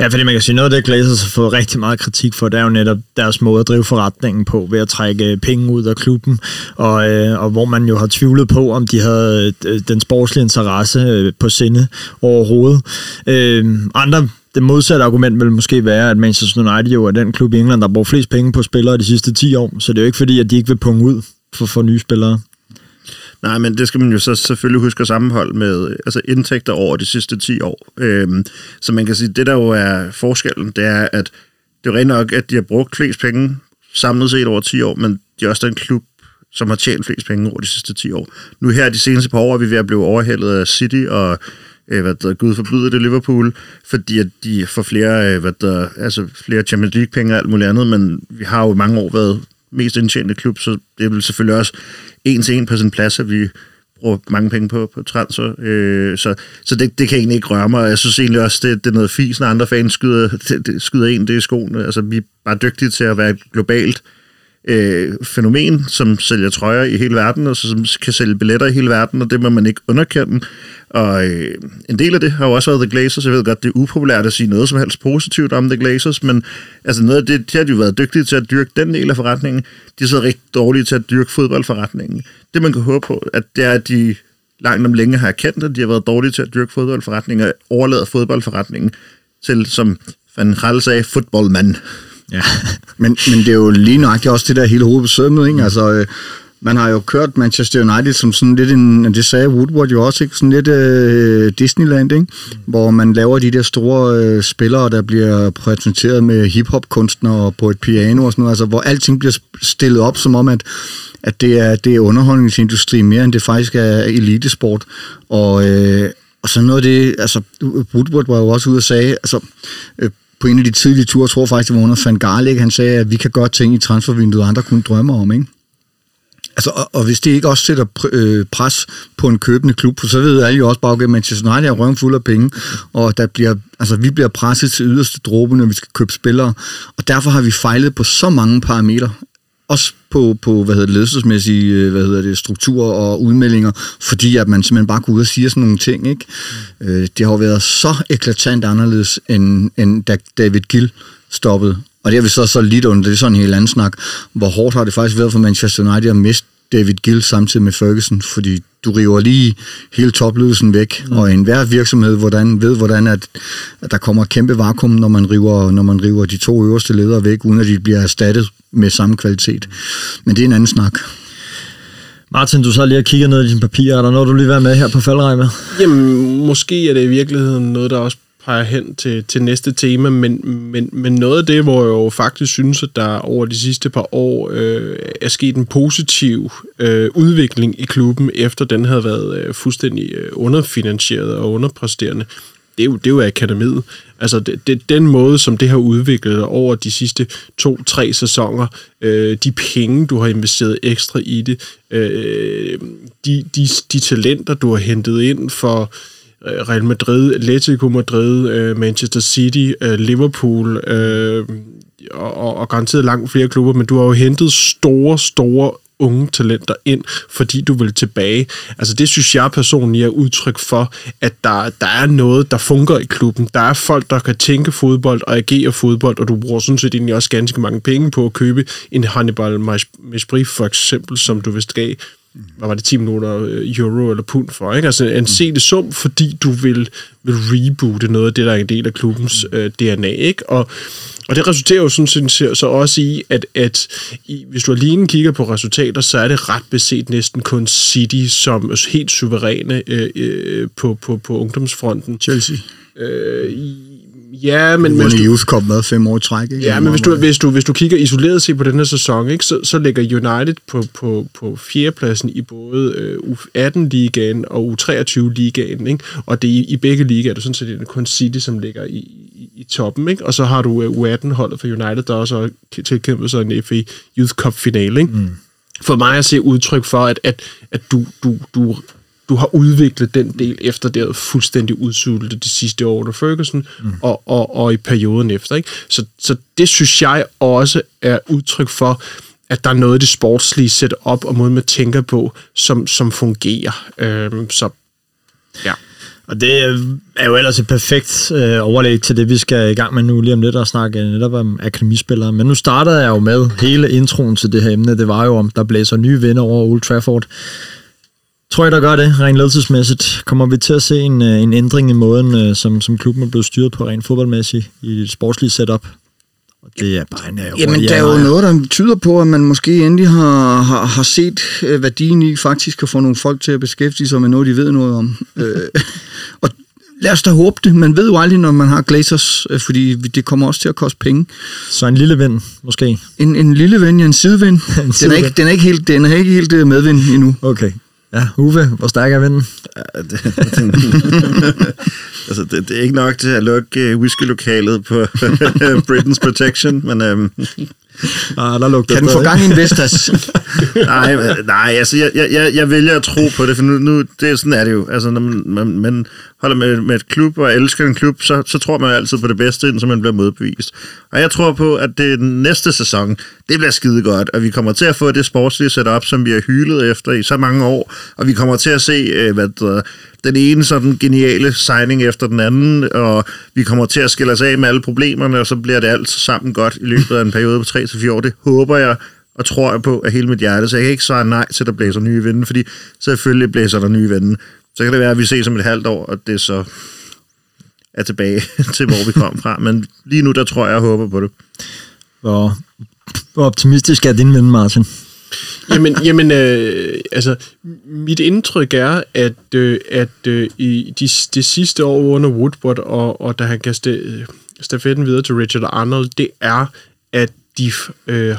Ja, fordi man kan sige, noget af det, Glazers har fået rigtig meget kritik for, det er jo netop deres måde at drive forretningen på, ved at trække øh, penge ud af klubben, og, øh, og hvor man jo har tvivlet på, om de havde øh, den sportslige interesse øh, på sinde overhovedet. Øh, andre det modsatte argument vil måske være, at Manchester United jo er den klub i England, der bruger flest penge på spillere de sidste 10 år, så det er jo ikke fordi, at de ikke vil punge ud for, for nye spillere. Nej, men det skal man jo så selvfølgelig huske at sammenholde med altså indtægter over de sidste 10 år. Øhm, så man kan sige, det der jo er forskellen, det er, at det er rent nok, at de har brugt flest penge samlet set over 10 år, men de er også den klub, som har tjent flest penge over de sidste 10 år. Nu her de seneste par år er vi ved at blive overhældet af City og øh, hvad der, Gud forbyde det Liverpool, fordi at de får flere, øh, hvad der, altså flere Champions League penge og alt muligt andet, men vi har jo i mange år været mest indtjente klub, så det vil selvfølgelig også en til en på sin plads, at vi bruger mange penge på, på transfer. Øh, så så det, det kan egentlig ikke røre mig. Jeg synes egentlig også, det, det er noget fis, når andre fans skyder, det, det, skyder en det i skoene. Altså, vi er bare dygtige til at være et globalt øh, Øh, fænomen, som sælger trøjer i hele verden, og som kan sælge billetter i hele verden, og det må man ikke underkende. Og øh, en del af det har jo også været The Glazers. Jeg ved godt, det er upopulært at sige noget som helst positivt om The Glazers, men altså noget af det, de har jo været dygtige til at dyrke den del af forretningen. De er så rigtig dårlige til at dyrke fodboldforretningen. Det man kan håbe på, at det er, at de langt om længe har erkendt, at de har været dårlige til at dyrke fodboldforretningen og overlade fodboldforretningen til, som Van Gaal sagde, fodboldmand. Ja, men, men det er jo lige nøjagtigt også det der hele hovedbesømmet, ikke? Altså, øh, man har jo kørt Manchester United som sådan lidt en, det sagde Woodward jo også, ikke? sådan lidt øh, Disneyland, ikke? hvor man laver de der store øh, spillere, der bliver præsenteret med hiphop-kunstnere på et piano og sådan noget, altså hvor alting bliver stillet op som om, at, at det, er, det er underholdningsindustri mere, end det faktisk er elitesport. Og, øh, og så noget af det, altså Woodward var jo også ude og sagde, altså øh, på en af de tidlige ture, jeg tror faktisk, det var under Van Garlik, han sagde, at vi kan godt tænke i transfervinduet, andre kunne drømme om, ikke? Altså, og, og hvis det ikke også sætter pr- øh, pres på en købende klub, så ved alle jo også bare, at Manchester United er røven fuld af penge, og der bliver, altså, vi bliver presset til yderste dråbe, når vi skal købe spillere. Og derfor har vi fejlet på så mange parametre også på, på hvad hedder det, ledelsesmæssige øh, hvad hedder det, strukturer og udmeldinger, fordi at man simpelthen bare går ud og siger sådan nogle ting. Ikke? Mm. Øh, det har jo været så eklatant anderledes, end, end da David Gill stoppede. Og det har vi så, så lidt under, det er sådan en helt anden snak. Hvor hårdt har det faktisk været for Manchester United at miste David Gill samtidig med Ferguson, fordi du river lige hele topledelsen væk, mm. og enhver virksomhed hvordan, ved, hvordan at, at der kommer et kæmpe vakuum, når man, river, når man river de to øverste ledere væk, uden at de bliver erstattet med samme kvalitet. Men det er en anden snak. Martin, du så lige og kigger ned i dine papirer. Er der noget, du lige vil med her på faldrej med? Jamen, måske er det i virkeligheden noget, der også peger hen til, til næste tema, men, men, men noget af det, hvor jeg jo faktisk synes, at der over de sidste par år øh, er sket en positiv øh, udvikling i klubben, efter den havde været øh, fuldstændig øh, underfinansieret og underpræsterende, det er jo, det er jo akademiet. Altså, det, det, den måde, som det har udviklet over de sidste to-tre sæsoner, øh, de penge, du har investeret ekstra i det, øh, de, de, de talenter, du har hentet ind for Øh, Øh, Real Madrid, Atletico Madrid, øh, Manchester City, øh, Liverpool og, og garanteret langt flere klubber, men du har jo hentet store, store unge talenter ind, fordi du vil tilbage. Altså det synes jeg personligt er udtryk for, at der, der er noget, der fungerer i klubben. Der er folk, der kan tænke fodbold og agere fodbold, og du bruger sådan set egentlig også ganske mange penge på at købe en Hannibal Mesprit for eksempel, som du vist gav hvad var det, 10 minutter øh, euro eller pund for, ikke? Altså en sete sum, fordi du vil, vil reboote noget af det, der er en del af klubbens øh, DNA, ikke? Og, og det resulterer jo sådan set så også i, at, at i, hvis du alene kigger på resultater, så er det ret beset næsten kun City som helt suveræne øh, øh, på, på, på ungdomsfronten. Chelsea. Øh, Ja, men... du, Youth Cup med fem år i træk, ikke? Ja, men hvis du, hvis, du, hvis du kigger isoleret set på den her sæson, ikke, så, så ligger United på, på, på fjerdepladsen i både øh, U18-ligaen og U23-ligaen, ikke? og det i, i begge ligaer er det sådan set det kun City, som ligger i, i, i toppen, ikke? og så har du øh, U18-holdet for United, der også har tilkæmpet sig en FA Youth Cup-finale. Ikke? Mm. For mig at se udtryk for, at, at, at du, du, du du har udviklet den del efter det er fuldstændig udsultet de sidste år under Ferguson mm. og, og, og i perioden efter. Ikke? Så, så det synes jeg også er udtryk for, at der er noget af det sportslige sæt op og måde, man tænker på, som, som fungerer. Øhm, så ja. Og det er jo ellers et perfekt øh, overlæg til det, vi skal i gang med nu lige om lidt og snakke netop om akademispillere. Men nu startede jeg jo med hele introen til det her emne. Det var jo om, der blæser nye vinder over Old Trafford. Tror jeg, der gør det rent ledelsesmæssigt? Kommer vi til at se en, øh, en ændring i måden, øh, som, som klubben er blevet styret på rent fodboldmæssigt i et sportsligt setup? Og det er bare en øh, Jamen, der er jo noget, der tyder på, at man måske endelig har, har, har set værdien i faktisk kan få nogle folk til at beskæftige sig med noget, de ved noget om. og lad os da håbe det. Man ved jo aldrig, når man har Glazers, fordi det kommer også til at koste penge. Så en lille ven, måske? En, en lille ven, ja, en sideven. en den, er ikke, den, er ikke helt, den er ikke helt medvind endnu. Okay. Ja, Uwe, hvor stærk er vinden? Ja, det, altså, det, det er ikke nok til at lukke uh, whiskylokalet på Britain's Protection, men... Um, ah, der lugter kan den få gang i en Vestas? nej, nej, altså jeg, jeg, jeg vælger at tro på det, for nu, nu det, sådan er det jo. Altså, når man, man holder med, med et klub og elsker en klub, så, så tror man altid på det bedste, indtil man bliver modbevist. Og jeg tror på, at det næste sæson, det bliver skide godt, og vi kommer til at få det sportslige setup, som vi har hylet efter i så mange år, og vi kommer til at se, øh, hvad der, den ene sådan geniale signing efter den anden, og vi kommer til at skille os af med alle problemerne, og så bliver det alt sammen godt i løbet af en periode på 3-4 år. Det håber jeg og tror jeg på af hele mit hjerte, så jeg kan ikke svare nej til, at der blæser nye vinde, fordi selvfølgelig blæser der nye vinde. Så kan det være, at vi ses om et halvt år, og det så er tilbage til, hvor vi kom fra. Men lige nu, der tror jeg, jeg håber på det. Hvor, hvor optimistisk er din ven, Martin? jamen, jamen øh, altså, mit indtryk er, at, øh, at øh, i de, de sidste år under Woodward, og, og da han gav stafetten videre til Richard Arnold, det er, at de øh,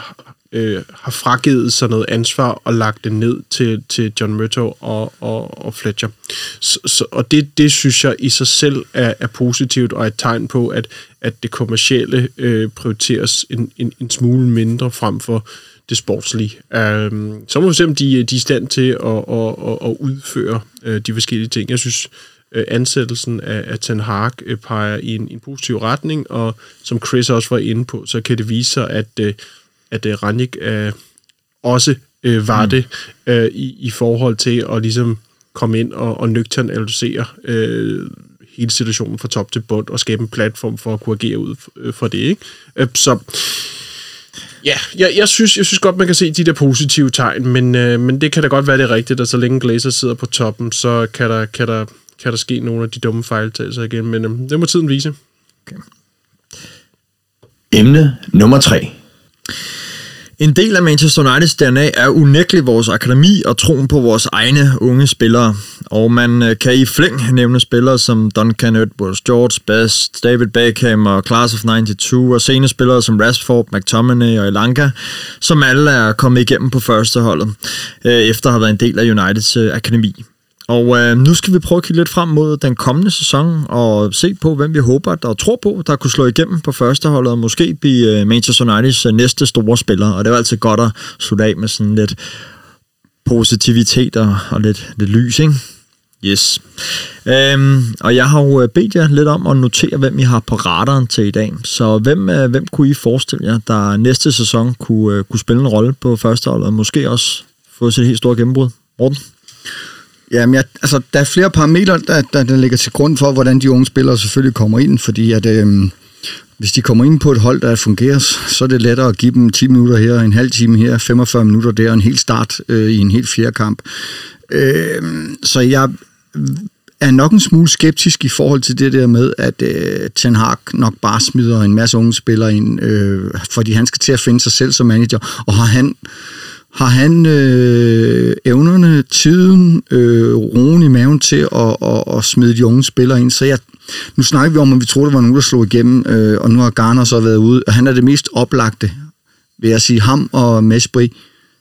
øh, har fragivet sig noget ansvar og lagt det ned til, til John Murtaugh og, og, og Fletcher. Så, så, og det, det synes jeg i sig selv er, er positivt og et tegn på, at, at det kommercielle øh, prioriteres en, en, en smule mindre frem for det sportslige. Um, så må vi se, om de, de er i stand til at, at, at, at udføre uh, de forskellige ting. Jeg synes, uh, ansættelsen af, af Ten Hag uh, peger i en, en positiv retning, og som Chris også var inde på, så kan det vise sig, at uh, at uh, Ranjik uh, også uh, var mm. det uh, i, i forhold til at ligesom komme ind og, og nøgtern analysere uh, hele situationen fra top til bund og skabe en platform for at kunne agere ud for det. Ikke? Uh, så ja, jeg, jeg, synes, jeg synes godt, man kan se de der positive tegn, men, uh, men det kan da godt være det rigtigt, at så længe Glazer sidder på toppen, så kan der, kan der, kan der ske nogle af de dumme fejltagelser igen, men uh, det må tiden vise. Okay. Emne nummer 3. En del af Manchester Uniteds DNA er unægteligt vores akademi og troen på vores egne unge spillere. Og man øh, kan i flæng nævne spillere som Duncan Edwards, George Best, David Beckham og Class of 92, og senere spillere som Rashford, McTominay og Elanga, som alle er kommet igennem på førsteholdet, øh, efter at have været en del af Uniteds øh, akademi. Og øh, nu skal vi prøve at kigge lidt frem mod den kommende sæson og se på, hvem vi håber, der tror på, der kunne slå igennem på førsteholdet og måske blive øh, Manchester Uniteds øh, næste store spiller. Og det er altid godt at slutte af med sådan lidt positivitet og, og lidt, lidt lys, ikke? Yes. Øhm, og jeg har jo øh, bedt jer lidt om at notere, hvem I har på radaren til i dag. Så hvem, øh, hvem kunne I forestille jer, der næste sæson kunne, øh, kunne spille en rolle på førsteholdet, og måske også få sit helt store gennembrud. Morten? Jamen, jeg, altså, der er flere parametre, der, der, der ligger til grund for, hvordan de unge spillere selvfølgelig kommer ind, fordi at, øh, hvis de kommer ind på et hold, der fungerer, så er det lettere at give dem 10 minutter her, en halv time her, 45 minutter der, en hel start øh, i en helt fjerde kamp. Øh, så jeg er nok en smule skeptisk i forhold til det der med, at øh, Ten Hag nok bare smider en masse unge spillere ind, øh, fordi han skal til at finde sig selv som manager, og har han har han øh, evnerne, tiden, øh, roen i maven til at, at, at smide de unge spillere ind. Så jeg, nu snakker vi om, at vi troede, der var nogen, der slog igennem, øh, og nu har Garner så været ude, og han er det mest oplagte, vil jeg sige. Ham og Mesbri,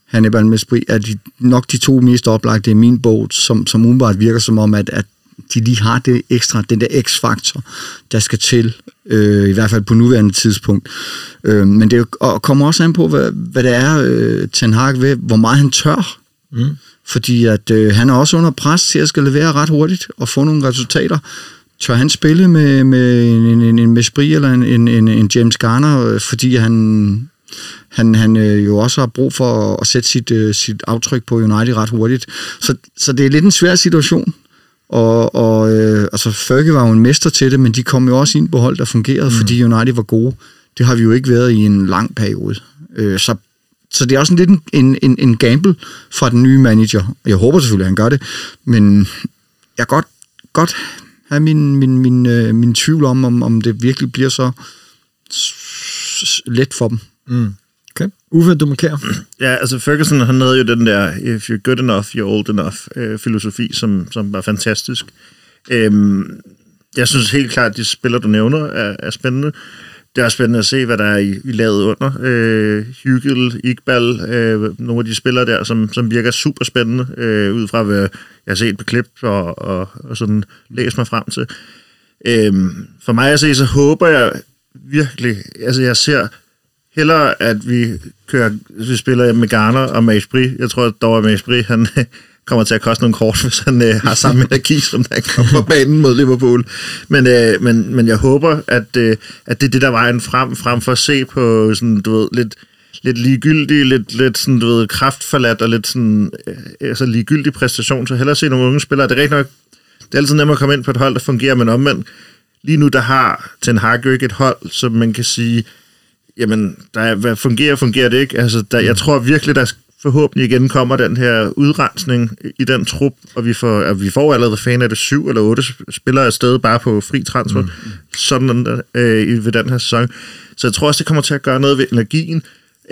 Hannibal Mesbri, er de, nok de to mest oplagte i min bog, som, som umiddelbart virker som om, at, at de lige har det ekstra, den der x-faktor, der skal til, øh, i hvert fald på nuværende tidspunkt. Øh, men det og kommer også an på, hvad, hvad det er, øh, Ten Hag ved, hvor meget han tør. Mm. Fordi at øh, han er også under pres til at skal levere ret hurtigt og få nogle resultater. Tør han spille med, med en, en, en Mespri eller en, en, en James Garner, øh, fordi han, han, han øh, jo også har brug for at, at sætte sit, øh, sit aftryk på United ret hurtigt. Så, så det er lidt en svær situation. Og, og øh, altså, Fergie var jo en mester til det, men de kom jo også ind på hold, der fungerede, mm. fordi United var gode. Det har vi jo ikke været i en lang periode. Øh, så, så det er også en lidt en, en, en gamble fra den nye manager. Jeg håber selvfølgelig, at han gør det, men jeg kan godt, godt have min, min, min, øh, min tvivl om, om, om det virkelig bliver så let for dem. Mm. Uffe, du markerer. Ja, altså Ferguson, han havde jo den der, if you're good enough, you're old enough, øh, filosofi, som, som var fantastisk. Øhm, jeg synes helt klart, at de spiller, du nævner, er, er spændende. Det er også spændende at se, hvad der er i, i laget under. Øh, Hygel, Iqbal, øh, nogle af de spillere der, som, som virker super spændende, øh, ud fra hvad jeg har set på klip og, og, og sådan læst mig frem til. Øh, for mig at se, så håber jeg virkelig, altså jeg ser hellere, at vi kører, vi spiller med Garner og Maespri. Jeg tror, dog at Maespri, han øh, kommer til at koste nogle kort, hvis han øh, har samme energi, som der kommer på banen mod Liverpool. Men, øh, men, men jeg håber, at, øh, at det er det, der vejen frem, frem for at se på sådan, du ved, lidt, lidt ligegyldig, lidt, lidt sådan, du ved, kraftforladt og lidt sådan, øh, altså ligegyldig præstation, så hellere se nogle unge spillere. Det er rigtig nok, det er altid nemmere at komme ind på et hold, der fungerer, men omvendt, lige nu, der har Ten Hag ikke et hold, som man kan sige, jamen, der er, hvad fungerer, fungerer det ikke? Altså, der, jeg tror virkelig, der forhåbentlig igen kommer den her udrensning i den trup, og vi får, at vi får allerede fan af det syv eller otte spillere afsted bare på fri transfer, mm. sådan øh, ved den her sæson. Så jeg tror også, det kommer til at gøre noget ved energien,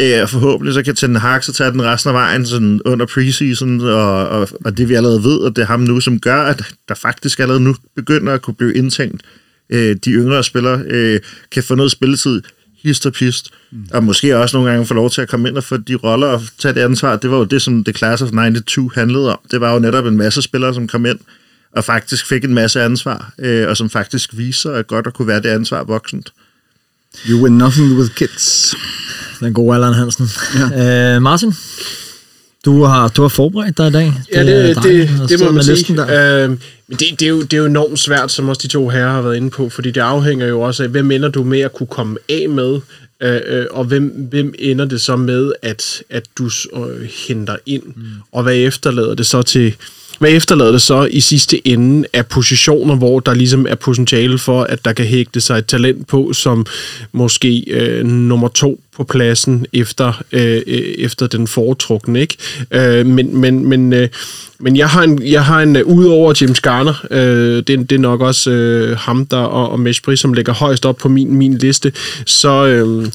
øh, og forhåbentlig så kan Ten Hag så tage den resten af vejen sådan under preseason, og, og, og det vi allerede ved, at det er ham nu, som gør, at der faktisk allerede nu begynder at kunne blive indtænkt øh, de yngre spillere, øh, kan få noget spilletid hist og pist, mm. og måske også nogle gange få lov til at komme ind og få de roller og tage det ansvar. Det var jo det, som The Class of 92 handlede om. Det var jo netop en masse spillere, som kom ind og faktisk fik en masse ansvar, øh, og som faktisk viser at godt at kunne være det ansvar voksent. You win nothing with kids. Den gode Allan Hansen. Ja. Øh, Martin? Du har, du har forberedt dig i dag. Ja, det, det, det, det må man sige. Der. Øh, men det, det, er jo, det er jo enormt svært, som også de to herrer har været inde på, fordi det afhænger jo også af, hvem ender du med at kunne komme af med, øh, øh, og hvem, hvem ender det så med, at, at du øh, henter ind, mm. og hvad efterlader det så til hvad efterlader det så i sidste ende af positioner, hvor der ligesom er potentiale for, at der kan hægte sig et talent på, som måske øh, nummer to på pladsen efter, øh, øh, efter den foretrukne, ikke? Øh, men, men, men, øh, men jeg har en, jeg har en uh, udover James Garner, øh, det, det er nok også øh, ham der og, og Meshpri, som ligger højst op på min, min liste, så øh,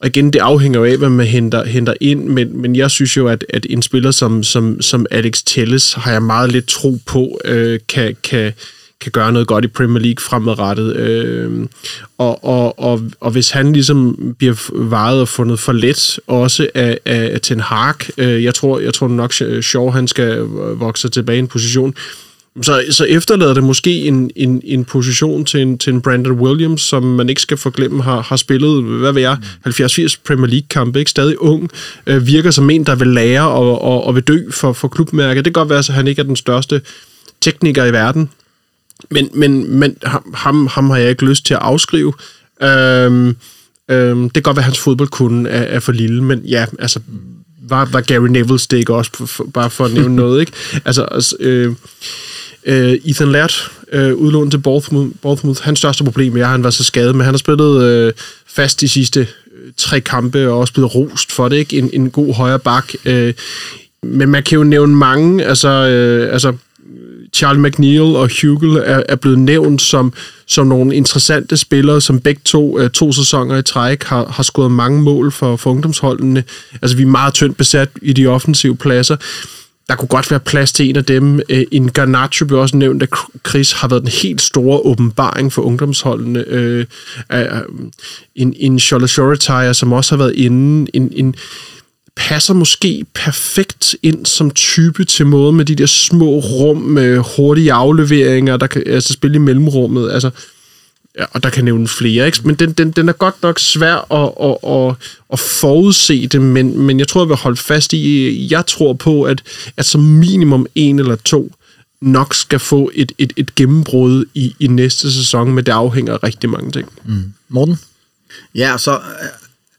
og igen, det afhænger jo af, hvad man henter, henter ind, men, men jeg synes jo, at, at en spiller som, som, som Alex Telles har jeg meget lidt tro på, øh, kan, kan, kan gøre noget godt i Premier League fremadrettet. Øh, og, og, og, og hvis han ligesom bliver vejet og fundet for let, også af, af Ten Hag, øh, jeg, tror, jeg tror nok, Shaw han skal vokse tilbage i en position, så, så efterlader det måske en, en, en position til en, til en Brandon Williams, som man ikke skal forglemme har, har spillet, hvad ved jeg, 70-80 Premier League-kampe, ikke stadig ung, øh, virker som en, der vil lære og, og, og vil dø for, for klubmærket. Det kan godt være, at han ikke er den største tekniker i verden, men, men, men ham, ham har jeg ikke lyst til at afskrive. Øhm, øhm, det kan godt være, at hans fodboldkunde er, er for lille, men ja, altså var, var Gary Neville's det ikke også, for, for, bare for at nævne noget, ikke? Altså, altså øh, øh, Ethan Laird, øh, udlånt til Bournemouth, Bournemouth, hans største problem er, at han var så skadet, men han har spillet øh, fast de sidste øh, tre kampe, og også blevet rost for det, ikke? En, en god højre bak. Øh, men man kan jo nævne mange, altså, øh, altså Charles McNeil og Hugel er, er blevet nævnt som, som nogle interessante spillere, som begge to, øh, to sæsoner i træk har, har scoret mange mål for, for ungdomsholdene. Altså, vi er meget tyndt besat i de offensive pladser. Der kunne godt være plads til en af dem. Øh, en Garnacho blev også nævnt, at Chris har været den helt store åbenbaring for ungdomsholdene. Øh, øh en, en Charlotte Shoretier, som også har været inde. En, en, passer måske perfekt ind som type til måde med de der små rum med hurtige afleveringer, der kan altså spille i mellemrummet. Altså, ja, og der kan nævne flere, ikke? men den, den, den er godt nok svær at, at, at, at forudse det, men, men jeg tror, jeg vil holde fast i, jeg tror på, at, at som minimum en eller to nok skal få et, et, et gennembrud i, i næste sæson, men det afhænger af rigtig mange ting. Mm. Morten? Ja, så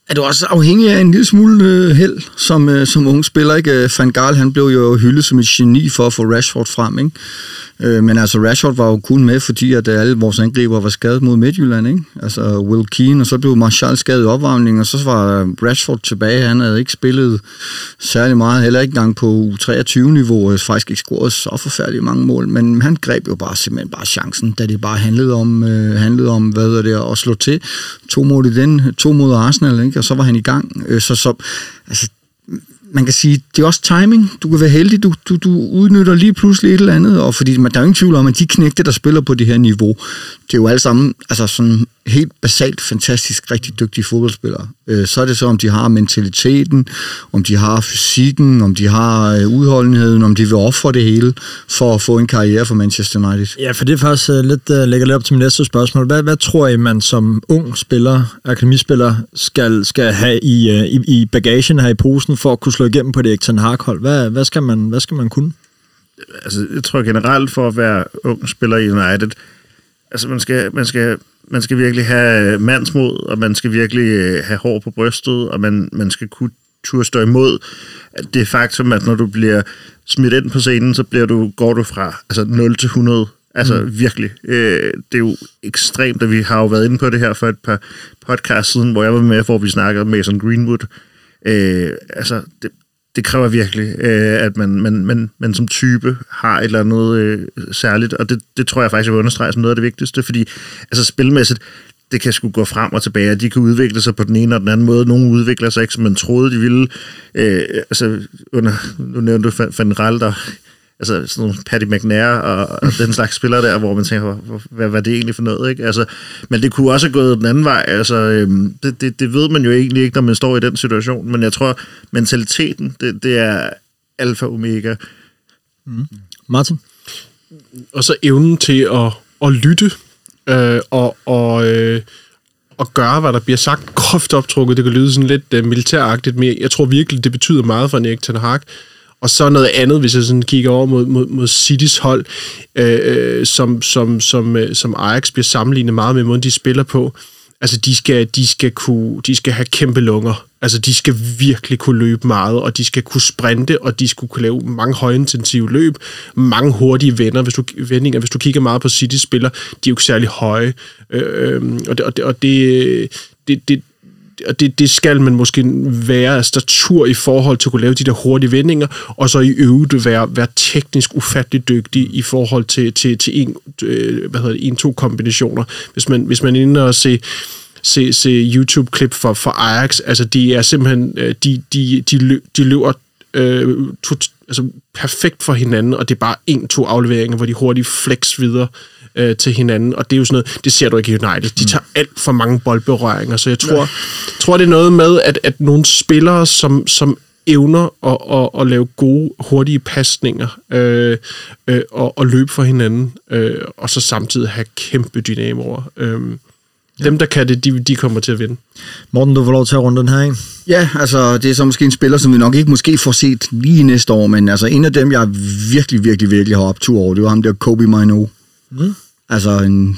er du også afhængig af en lille smule øh, held som, øh, som ung spiller. Ikke? Øh, Van Gaal han blev jo hyldet som et geni for at få Rashford frem. Ikke? Øh, men altså Rashford var jo kun med, fordi at øh, alle vores angriber var skadet mod Midtjylland. Ikke? Altså Will Keane, og så blev Martial skadet i opvarmning, og så var øh, Rashford tilbage. Han havde ikke spillet særlig meget, heller ikke engang på U23-niveau, og faktisk ikke scoret så forfærdeligt mange mål, men han greb jo bare simpelthen bare chancen, da det bare handlede om, øh, handlede om hvad er det, at slå til. To mod i den, to mod Arsenal, ikke? Og så var han i gang. Øh, så, så altså, man kan sige, det er også timing. Du kan være heldig, du, du, du udnytter lige pludselig et eller andet, og fordi man, der er jo ingen tvivl om, at de knægte, der spiller på det her niveau, det er jo alle sammen altså sådan helt basalt fantastisk, rigtig dygtige fodboldspillere. Øh, så er det så, om de har mentaliteten, om de har fysikken, om de har øh, udholdenheden, om de vil ofre det hele for at få en karriere for Manchester United. Ja, for det er faktisk uh, lidt, uh, lægger lidt op til min næste spørgsmål. Hvad, hvad tror I, man som ung spiller, akademispiller, skal, skal have i, uh, i, i bagagen her i posen for at kunne slå igennem på det Ekton Hark-hold? Hvad, hvad, skal man, hvad skal man kunne? Altså, jeg tror generelt for at være ung spiller i United, altså man skal, man skal man skal virkelig have mandsmod, og man skal virkelig øh, have hår på brystet, og man, man skal kunne turde stå imod det faktum, at når du bliver smidt ind på scenen, så bliver du, går du fra altså 0 til 100. Altså mm. virkelig. Øh, det er jo ekstremt, at vi har jo været inde på det her for et par podcast siden, hvor jeg var med, hvor vi snakkede om Mason Greenwood. Øh, altså, det, det kræver virkelig, øh, at man, man, man, man som type har et eller andet øh, særligt, og det, det tror jeg faktisk, jeg vil understrege som noget af det vigtigste, fordi altså spilmæssigt, det kan sgu gå frem og tilbage, og de kan udvikle sig på den ene og den anden måde. Nogle udvikler sig ikke, som man troede, de ville. Øh, altså, under, nu nævnte du Van der altså sådan nogle Paddy McNair og, og den slags spillere der, hvor man tænker, hvad, hvad er det egentlig for noget, ikke? Altså, men det kunne også have gået den anden vej, altså, øhm, det, det, det ved man jo egentlig ikke, når man står i den situation, men jeg tror, mentaliteten, det, det er alfa og omega. Mm. Martin? Og så evnen til at, at lytte, øh, og, og, øh, og gøre, hvad der bliver sagt, groft optrukket. Det kan lyde sådan lidt uh, militæragtigt, men jeg tror virkelig, det betyder meget for en Erik Ten Hag. Og så noget andet, hvis jeg sådan kigger over mod, mod, mod Citys hold, øh, øh, som, som, som, øh, som Ajax bliver sammenlignet meget med måden, de spiller på. Altså, de skal, de skal, kunne, de skal have kæmpe lunger. Altså, de skal virkelig kunne løbe meget, og de skal kunne sprinte, og de skulle kunne lave mange højintensive løb, mange hurtige vender. hvis du, vendinger. Hvis du kigger meget på City-spiller, de er jo ikke særlig høje. Øh, øh, og det, og det, og det, det, det, og det, det skal man måske være af statur i forhold til at kunne lave de der hurtige vendinger, og så i øvrigt være, være teknisk ufattelig dygtig i forhold til, til, til en, øh, hvad hedder det, en-to kombinationer. Hvis man, hvis man er inde og se se, se YouTube-klip for, for Ajax, altså de er simpelthen, øh, de, de, de, løb, de løber øh, to, altså perfekt for hinanden, og det er bare en-to afleveringer, hvor de hurtigt flex videre øh, til hinanden, og det er jo sådan noget, det ser du ikke i United. De tager alt for mange boldberøringer, så jeg tror, ja. tror det er noget med, at, at nogle spillere, som, som evner at, at, at lave gode, hurtige pasninger øh, øh, og, og løbe for hinanden, øh, og så samtidig have kæmpe dynamoer. Øh, dem, der kan det, de, de kommer til at vinde. Morten, du får lov til at runde den her, ikke? Ja, altså det er så måske en spiller, som vi nok ikke måske får set lige næste år, men altså en af dem, jeg virkelig, virkelig, virkelig har optur over, det var ham der Kobe Mino. Mm. Altså en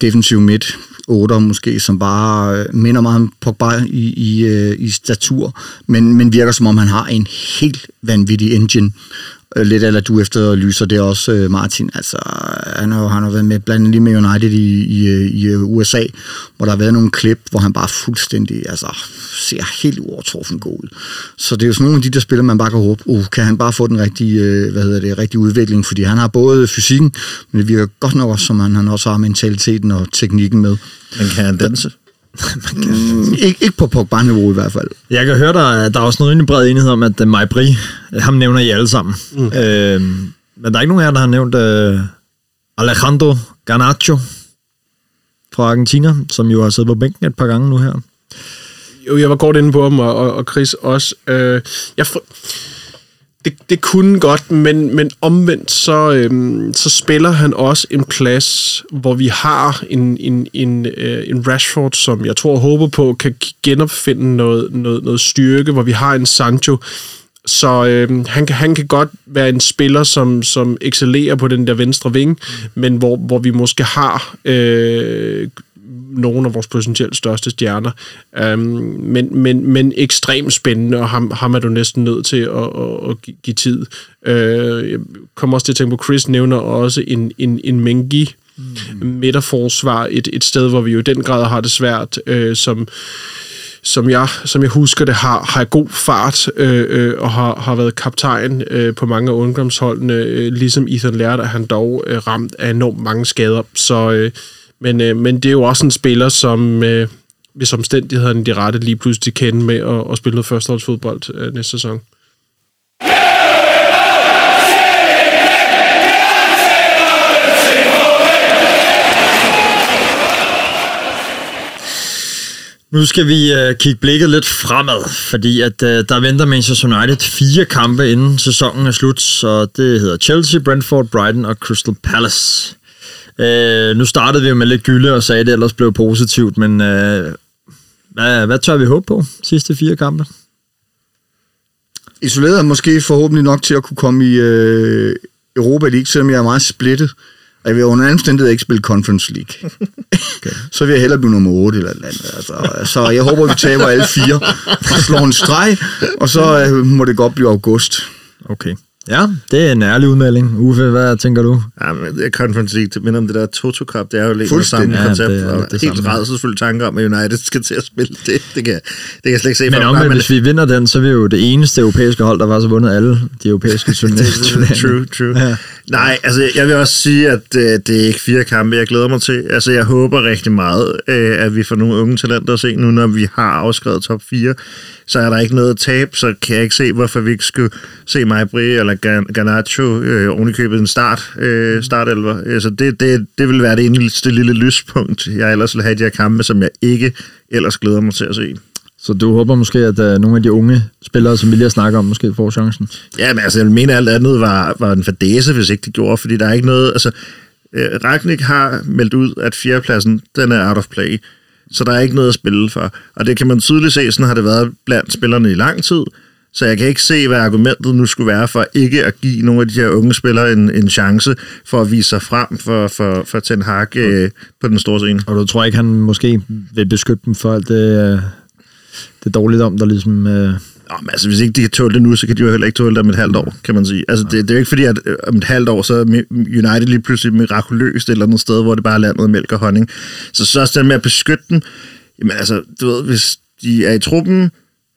defensiv midt, 8 måske, som bare øh, minder meget om Pogba i, i, øh, i statur, men, men virker som om han har en helt vanvittig engine. Øh, lidt eller du efter lyser det også, øh, Martin. Altså, han har, han har været med blandt andet lige med United i, i, øh, i øh, USA, hvor der har været nogle klip, hvor han bare fuldstændig altså, ser helt uovertruffen god ud. Så det er jo sådan nogle af de der spillere, man bare kan håbe, uh, kan han bare få den rigtige, øh, hvad hedder det, rigtige udvikling, fordi han har både fysikken, men det virker godt nok også, som han, han også har mentaliteten og teknikken med. Men kan han danse? Mm, ikke, ikke på Pogba-niveau i hvert fald. Jeg kan høre, der, der er også noget rimelig bred enighed om, at uh, Maibri, ham nævner I alle sammen. Mm. Øh, men der er ikke nogen af jer, der har nævnt uh, Alejandro Garnacho fra Argentina, som jo har siddet på bænken et par gange nu her. Jo, jeg var godt inde på ham, og, og, og Chris også. Øh, jeg for, det, det kunne godt, men, men omvendt så, øhm, så spiller han også en plads, hvor vi har en, en, en, øh, en Rashford, som jeg tror og håber på, kan genopfinde noget, noget, noget styrke, hvor vi har en Sancho, så øh, han, kan, han kan godt være en spiller, som, som excellerer på den der venstre ving, mm. men hvor, hvor vi måske har øh, nogle af vores potentielt største stjerner. Um, men, men, men ekstremt spændende, og ham, ham er du næsten nødt til at, at, at give tid. Uh, jeg kommer også til at tænke på, Chris nævner også en, en, en Mengi, mm. midterforsvar, et, et sted, hvor vi jo i den grad har det svært, uh, som som jeg, som jeg husker det, har, har god fart øh, øh, og har, har været kaptajn øh, på mange af ungdomsholdene, øh, ligesom Ethan lærte, at han dog øh, ramt af enormt mange skader. Så, øh, men, øh, men det er jo også en spiller, som øh, hvis omstændighederne de rette lige pludselig kende med at, at spille noget førsteholdsfodbold øh, næste sæson. Nu skal vi øh, kigge blikket lidt fremad, fordi at øh, der venter Manchester United fire kampe inden sæsonen er slut, så det hedder Chelsea, Brentford, Brighton og Crystal Palace. Uh, nu startede vi jo med lidt gylde og sagde, at det ellers blev positivt, men uh, hvad, hvad tør vi håbe på sidste fire kampe? Isoleret er måske forhåbentlig nok til at kunne komme i øh, Europa League, selvom jeg er meget splittet. Og jeg vil under omstændighed ikke spille Conference League. okay. Så vil jeg hellere blive nummer 8 eller andet. Altså, så jeg håber, vi taber alle fire og slår en streg, og så øh, må det godt blive august. Okay. Ja, det er en ærlig udmelding. Uffe, hvad tænker du? Ja, men det er Conference League, men om det der Toto Cup, det er jo lidt det samme Fuldstændig. koncept, Ja, det er- og det helt rædselsfulde tanker om, at United skal til at spille det. Det kan, det kan jeg slet ikke se Men for mig, omvendt, hvis vi vinder den, så er vi jo det eneste europæiske hold, der var så vundet alle de europæiske turneringer. True, true. Ja. Ja. Nej, altså jeg vil også sige, at øh, det er ikke fire kampe, jeg glæder mig til. Altså jeg håber rigtig meget, øh, at vi får nogle unge talenter at se nu, når vi har afskrevet top 4. Så er der ikke noget tab, så kan jeg ikke se, hvorfor vi ikke skulle se Maibri eller Gan- Garnacho øh, ovenikøbet en start, øh, startelver. Altså det, det, det vil være det eneste lille lyspunkt, jeg ellers vil have i de her kampe, som jeg ikke ellers glæder mig til at se. Så du håber måske, at uh, nogle af de unge spillere, som vi lige har snakket om, måske får chancen? Ja, men altså, jeg mener, alt andet var, var en fadese, hvis ikke det gjorde, fordi der er ikke noget... Altså, øh, Ragnik har meldt ud, at fjerdepladsen, den er out of play, så der er ikke noget at spille for. Og det kan man tydeligt se, sådan har det været blandt spillerne i lang tid, så jeg kan ikke se, hvad argumentet nu skulle være for ikke at give nogle af de her unge spillere en, en chance for at vise sig frem for, for, for Ten Hag øh, på den store scene. Og du tror ikke, han måske vil beskytte dem for alt det, uh, det dårligt om, der ligesom... Uh, Nå, men altså, hvis ikke de kan tåle det nu, så kan de jo heller ikke tåle det om et halvt år, kan man sige. Altså, det, det er jo ikke fordi, at øh, om et halvt år, så er United lige pludselig mirakuløst et eller andet sted, hvor det bare er landet mælk og honning. Så så også det med at beskytte dem. Jamen altså, du ved, hvis de er i truppen,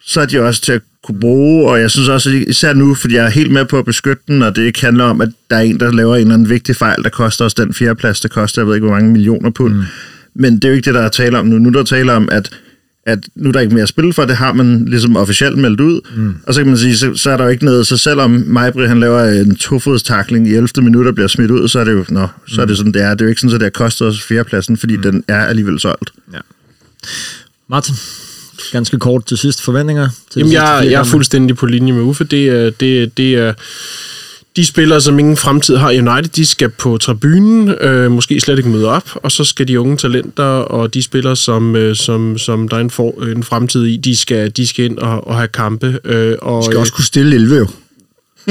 så er de også til at kunne bruge, og jeg synes også, især nu, fordi jeg er helt med på at beskytte den, og det ikke handler om, at der er en, der laver en eller anden vigtig fejl, der koster os den fjerdeplads, der koster, jeg ved ikke, hvor mange millioner pund. Mm. Men det er jo ikke det, der er tale om nu. Nu er der tale om, at at nu er der ikke mere at spille for, det har man ligesom officielt meldt ud, mm. og så kan man sige, så, så er der jo ikke noget, så selvom Majbri han laver en tofodstakling i 11. minut og bliver smidt ud, så er det jo, nå, så er det sådan, det er. Det er jo ikke sådan, at det har kostet os fjerdepladsen, fordi mm. den er alligevel solgt. Martin, ganske kort til sidst. Forventninger til de Jamen, jeg, jeg er fuldstændig på linje med Uffe. Det er, det, det er de spillere, som ingen fremtid har i United, de skal på tribunen, øh, måske slet ikke møde op, og så skal de unge talenter og de spillere, som, øh, som, som der er en, for, en fremtid i, de skal, de skal ind og, og have kampe. Øh, og, skal også kunne stille 11 jo.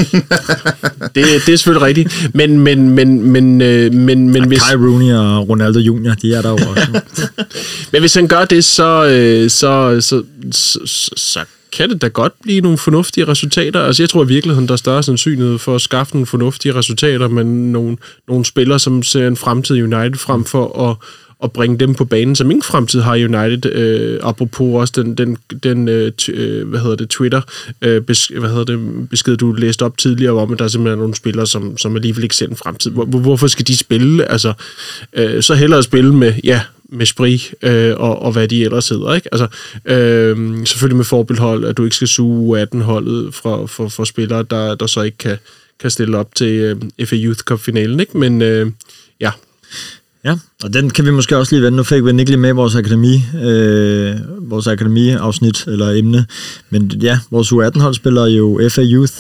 det, det er selvfølgelig rigtigt. Men, men, men, men, øh, men, men hvis... Kai Rooney og Ronaldo Jr., de er der jo også. men hvis han gør det, så, øh, så, så, så, så, så kan det da godt blive nogle fornuftige resultater. Altså, jeg tror i virkeligheden, der er større sandsynlighed for at skaffe nogle fornuftige resultater med nogle, nogle spillere, som ser en fremtid i United frem for at, at bringe dem på banen, som ingen fremtid har United. Øh, apropos også den, den, den øh, øh, hvad hedder det, Twitter øh, bes, hvad hedder det, besked, du læste op tidligere om, at der er nogle spillere, som, som alligevel ikke ser en fremtid. Hvor, hvorfor skal de spille? Altså, øh, så hellere spille med, ja, med sprig øh, og, og hvad de ellers hedder. Ikke? Altså, øh, selvfølgelig med forbehold, at du ikke skal suge 18-holdet fra, for, for spillere, der, der så ikke kan, kan stille op til øh, FA Youth Cup-finalen. Ikke? Men øh, ja, Ja, og den kan vi måske også lige vende. Nu fik vi ikke lige med vores akademi, øh, vores akademi-afsnit eller emne. Men ja, vores U18-hold spiller jo FA Youth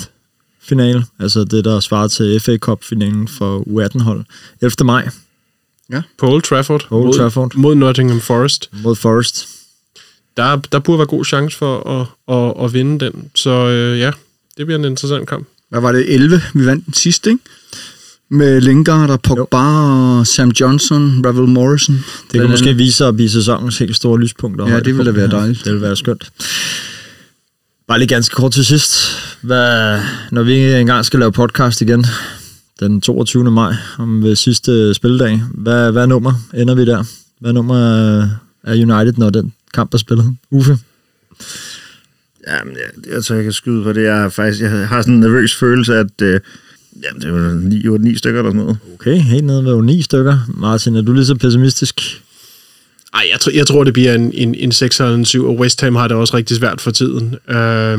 finale, altså det, der svarer til FA Cup-finalen for U18-hold. 11. maj. Ja. På Old Trafford. Old mod, Trafford. Mod Nottingham Forest. Mod Forest. Der, der burde være god chance for at, at, at vinde den. Så øh, ja, det bliver en interessant kamp. Hvad var det? 11? Vi vandt den sidste, ikke? Med Lingard og Pogba og Sam Johnson, Ravel Morrison. Det kan måske vise sig at blive sæsonens helt store lyspunkter. Ja, det ville da være dejligt. Det ville være skønt. Bare lige ganske kort til sidst. Hvad, når vi engang skal lave podcast igen, den 22. maj, om ved sidste spilledag, hvad, hvad nummer ender vi der? Hvad nummer er United, når den kamp er spillet? Uffe? Jamen, jeg, jeg tror, jeg kan skyde på det. Jeg har faktisk jeg har sådan en nervøs følelse, at øh, jamen, det er jo 9, 8, 9 stykker eller sådan noget. Okay, helt nede ved ni stykker. Martin, er du lige så pessimistisk? Ej, jeg, tror, jeg tror, det bliver en, en, en 6 eller en 7, og West Ham har det også rigtig svært for tiden. Øh,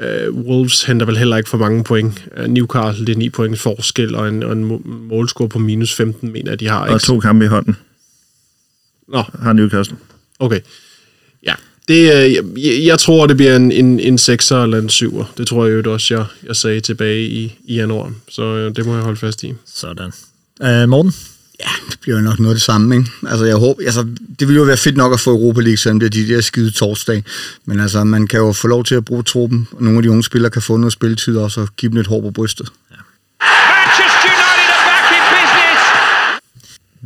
øh, Wolves henter vel heller ikke for mange point. Uh, Newcastle, det er 9 point forskel, og en, og en må- målscore på minus 15, mener jeg, de har. Og Ikke? to kampe i hånden Nå, har Newcastle. okay. Ja, det, øh, jeg, jeg tror, det bliver en, en, en 6'er eller en 7'er. Det tror jeg jo også, jeg, jeg sagde tilbage i, i januar. Så øh, det må jeg holde fast i. Sådan. Uh, Morten? Ja, det bliver jo nok noget af det samme, ikke? Altså, jeg håber, altså, det ville jo være fedt nok at få Europa League, selvom det er de der skide torsdag. Men altså, man kan jo få lov til at bruge truppen, og nogle af de unge spillere kan få noget spilletid også, og give dem et hår på brystet. Manchester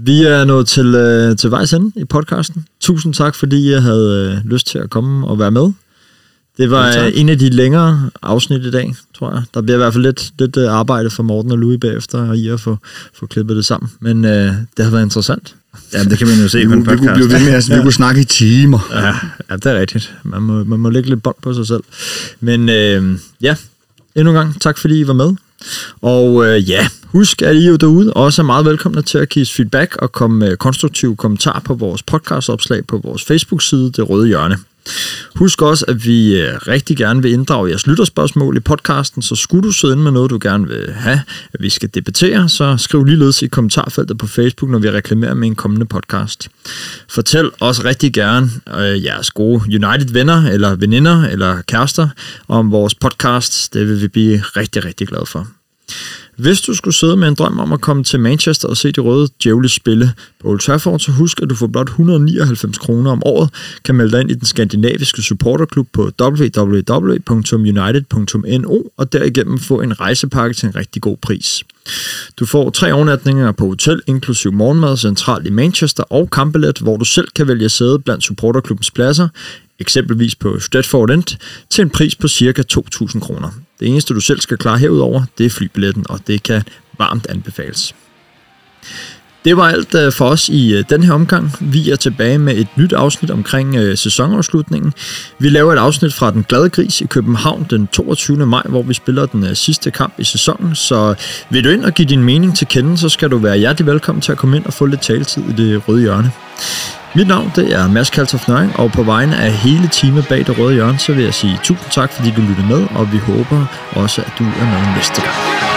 Vi er nået til, øh, til vejs ende i podcasten. Tusind tak, fordi I havde øh, lyst til at komme og være med. Det var Ja, tak. øh, en af de længere afsnit i dag, tror jeg. Der bliver i hvert fald lidt, lidt øh, arbejde for Morten og Louis bagefter, og I at få, få klippet det sammen. Men øh, det har været interessant. Jamen, det kan man jo se Vi, på en kunne- vi kunne podcast. blive ved med, altså, vi kunne snakke i timer. Ja, ja det er rigtigt. Man må, man må lægge lidt bånd på sig selv. Men øh, ja, endnu en gang tak, fordi I var med. Og øh, ja, husk, at I jo derude også er meget velkomne til at give os feedback og komme med konstruktive kommentarer på vores podcastopslag på vores Facebook-side, Det Røde Hjørne. Husk også, at vi øh, rigtig gerne vil inddrage jeres lytterspørgsmål i podcasten, så skulle du sidde inde med noget, du gerne vil have, at vi skal debattere, så skriv ligeledes i kommentarfeltet på Facebook, når vi reklamerer med en kommende podcast. Fortæl også rigtig gerne øh, jeres gode United-venner, eller veninder, eller kærester om vores podcast. Det vil vi blive rigtig, rigtig glade for. Hvis du skulle sidde med en drøm om at komme til Manchester og se de røde djævle spille på Old Trafford, så husk, at du for blot 199 kroner om året kan melde dig ind i den skandinaviske supporterklub på www.united.no og derigennem få en rejsepakke til en rigtig god pris. Du får tre overnatninger på hotel, inklusiv morgenmad centralt i Manchester og kampbillet, hvor du selv kan vælge sæde blandt supporterklubbens pladser, eksempelvis på Stratford End, til en pris på ca. 2.000 kroner. Det eneste, du selv skal klare herudover, det er flybilletten, og det kan varmt anbefales. Det var alt øh, for os i øh, den her omgang. Vi er tilbage med et nyt afsnit omkring øh, sæsonafslutningen. Vi laver et afsnit fra Den Glade Gris i København den 22. maj, hvor vi spiller den sidste kamp i sæsonen. Så vil du ind og give din mening til kende, så skal du være hjertelig velkommen til at komme ind og få lidt taletid i det røde hjørne. Mit navn det er Mads Kaltoff og på vegne af hele teamet bag det røde hjørne, så vil jeg sige tusind tak, fordi du lyttede med, og vi håber også, at du er med næste gang.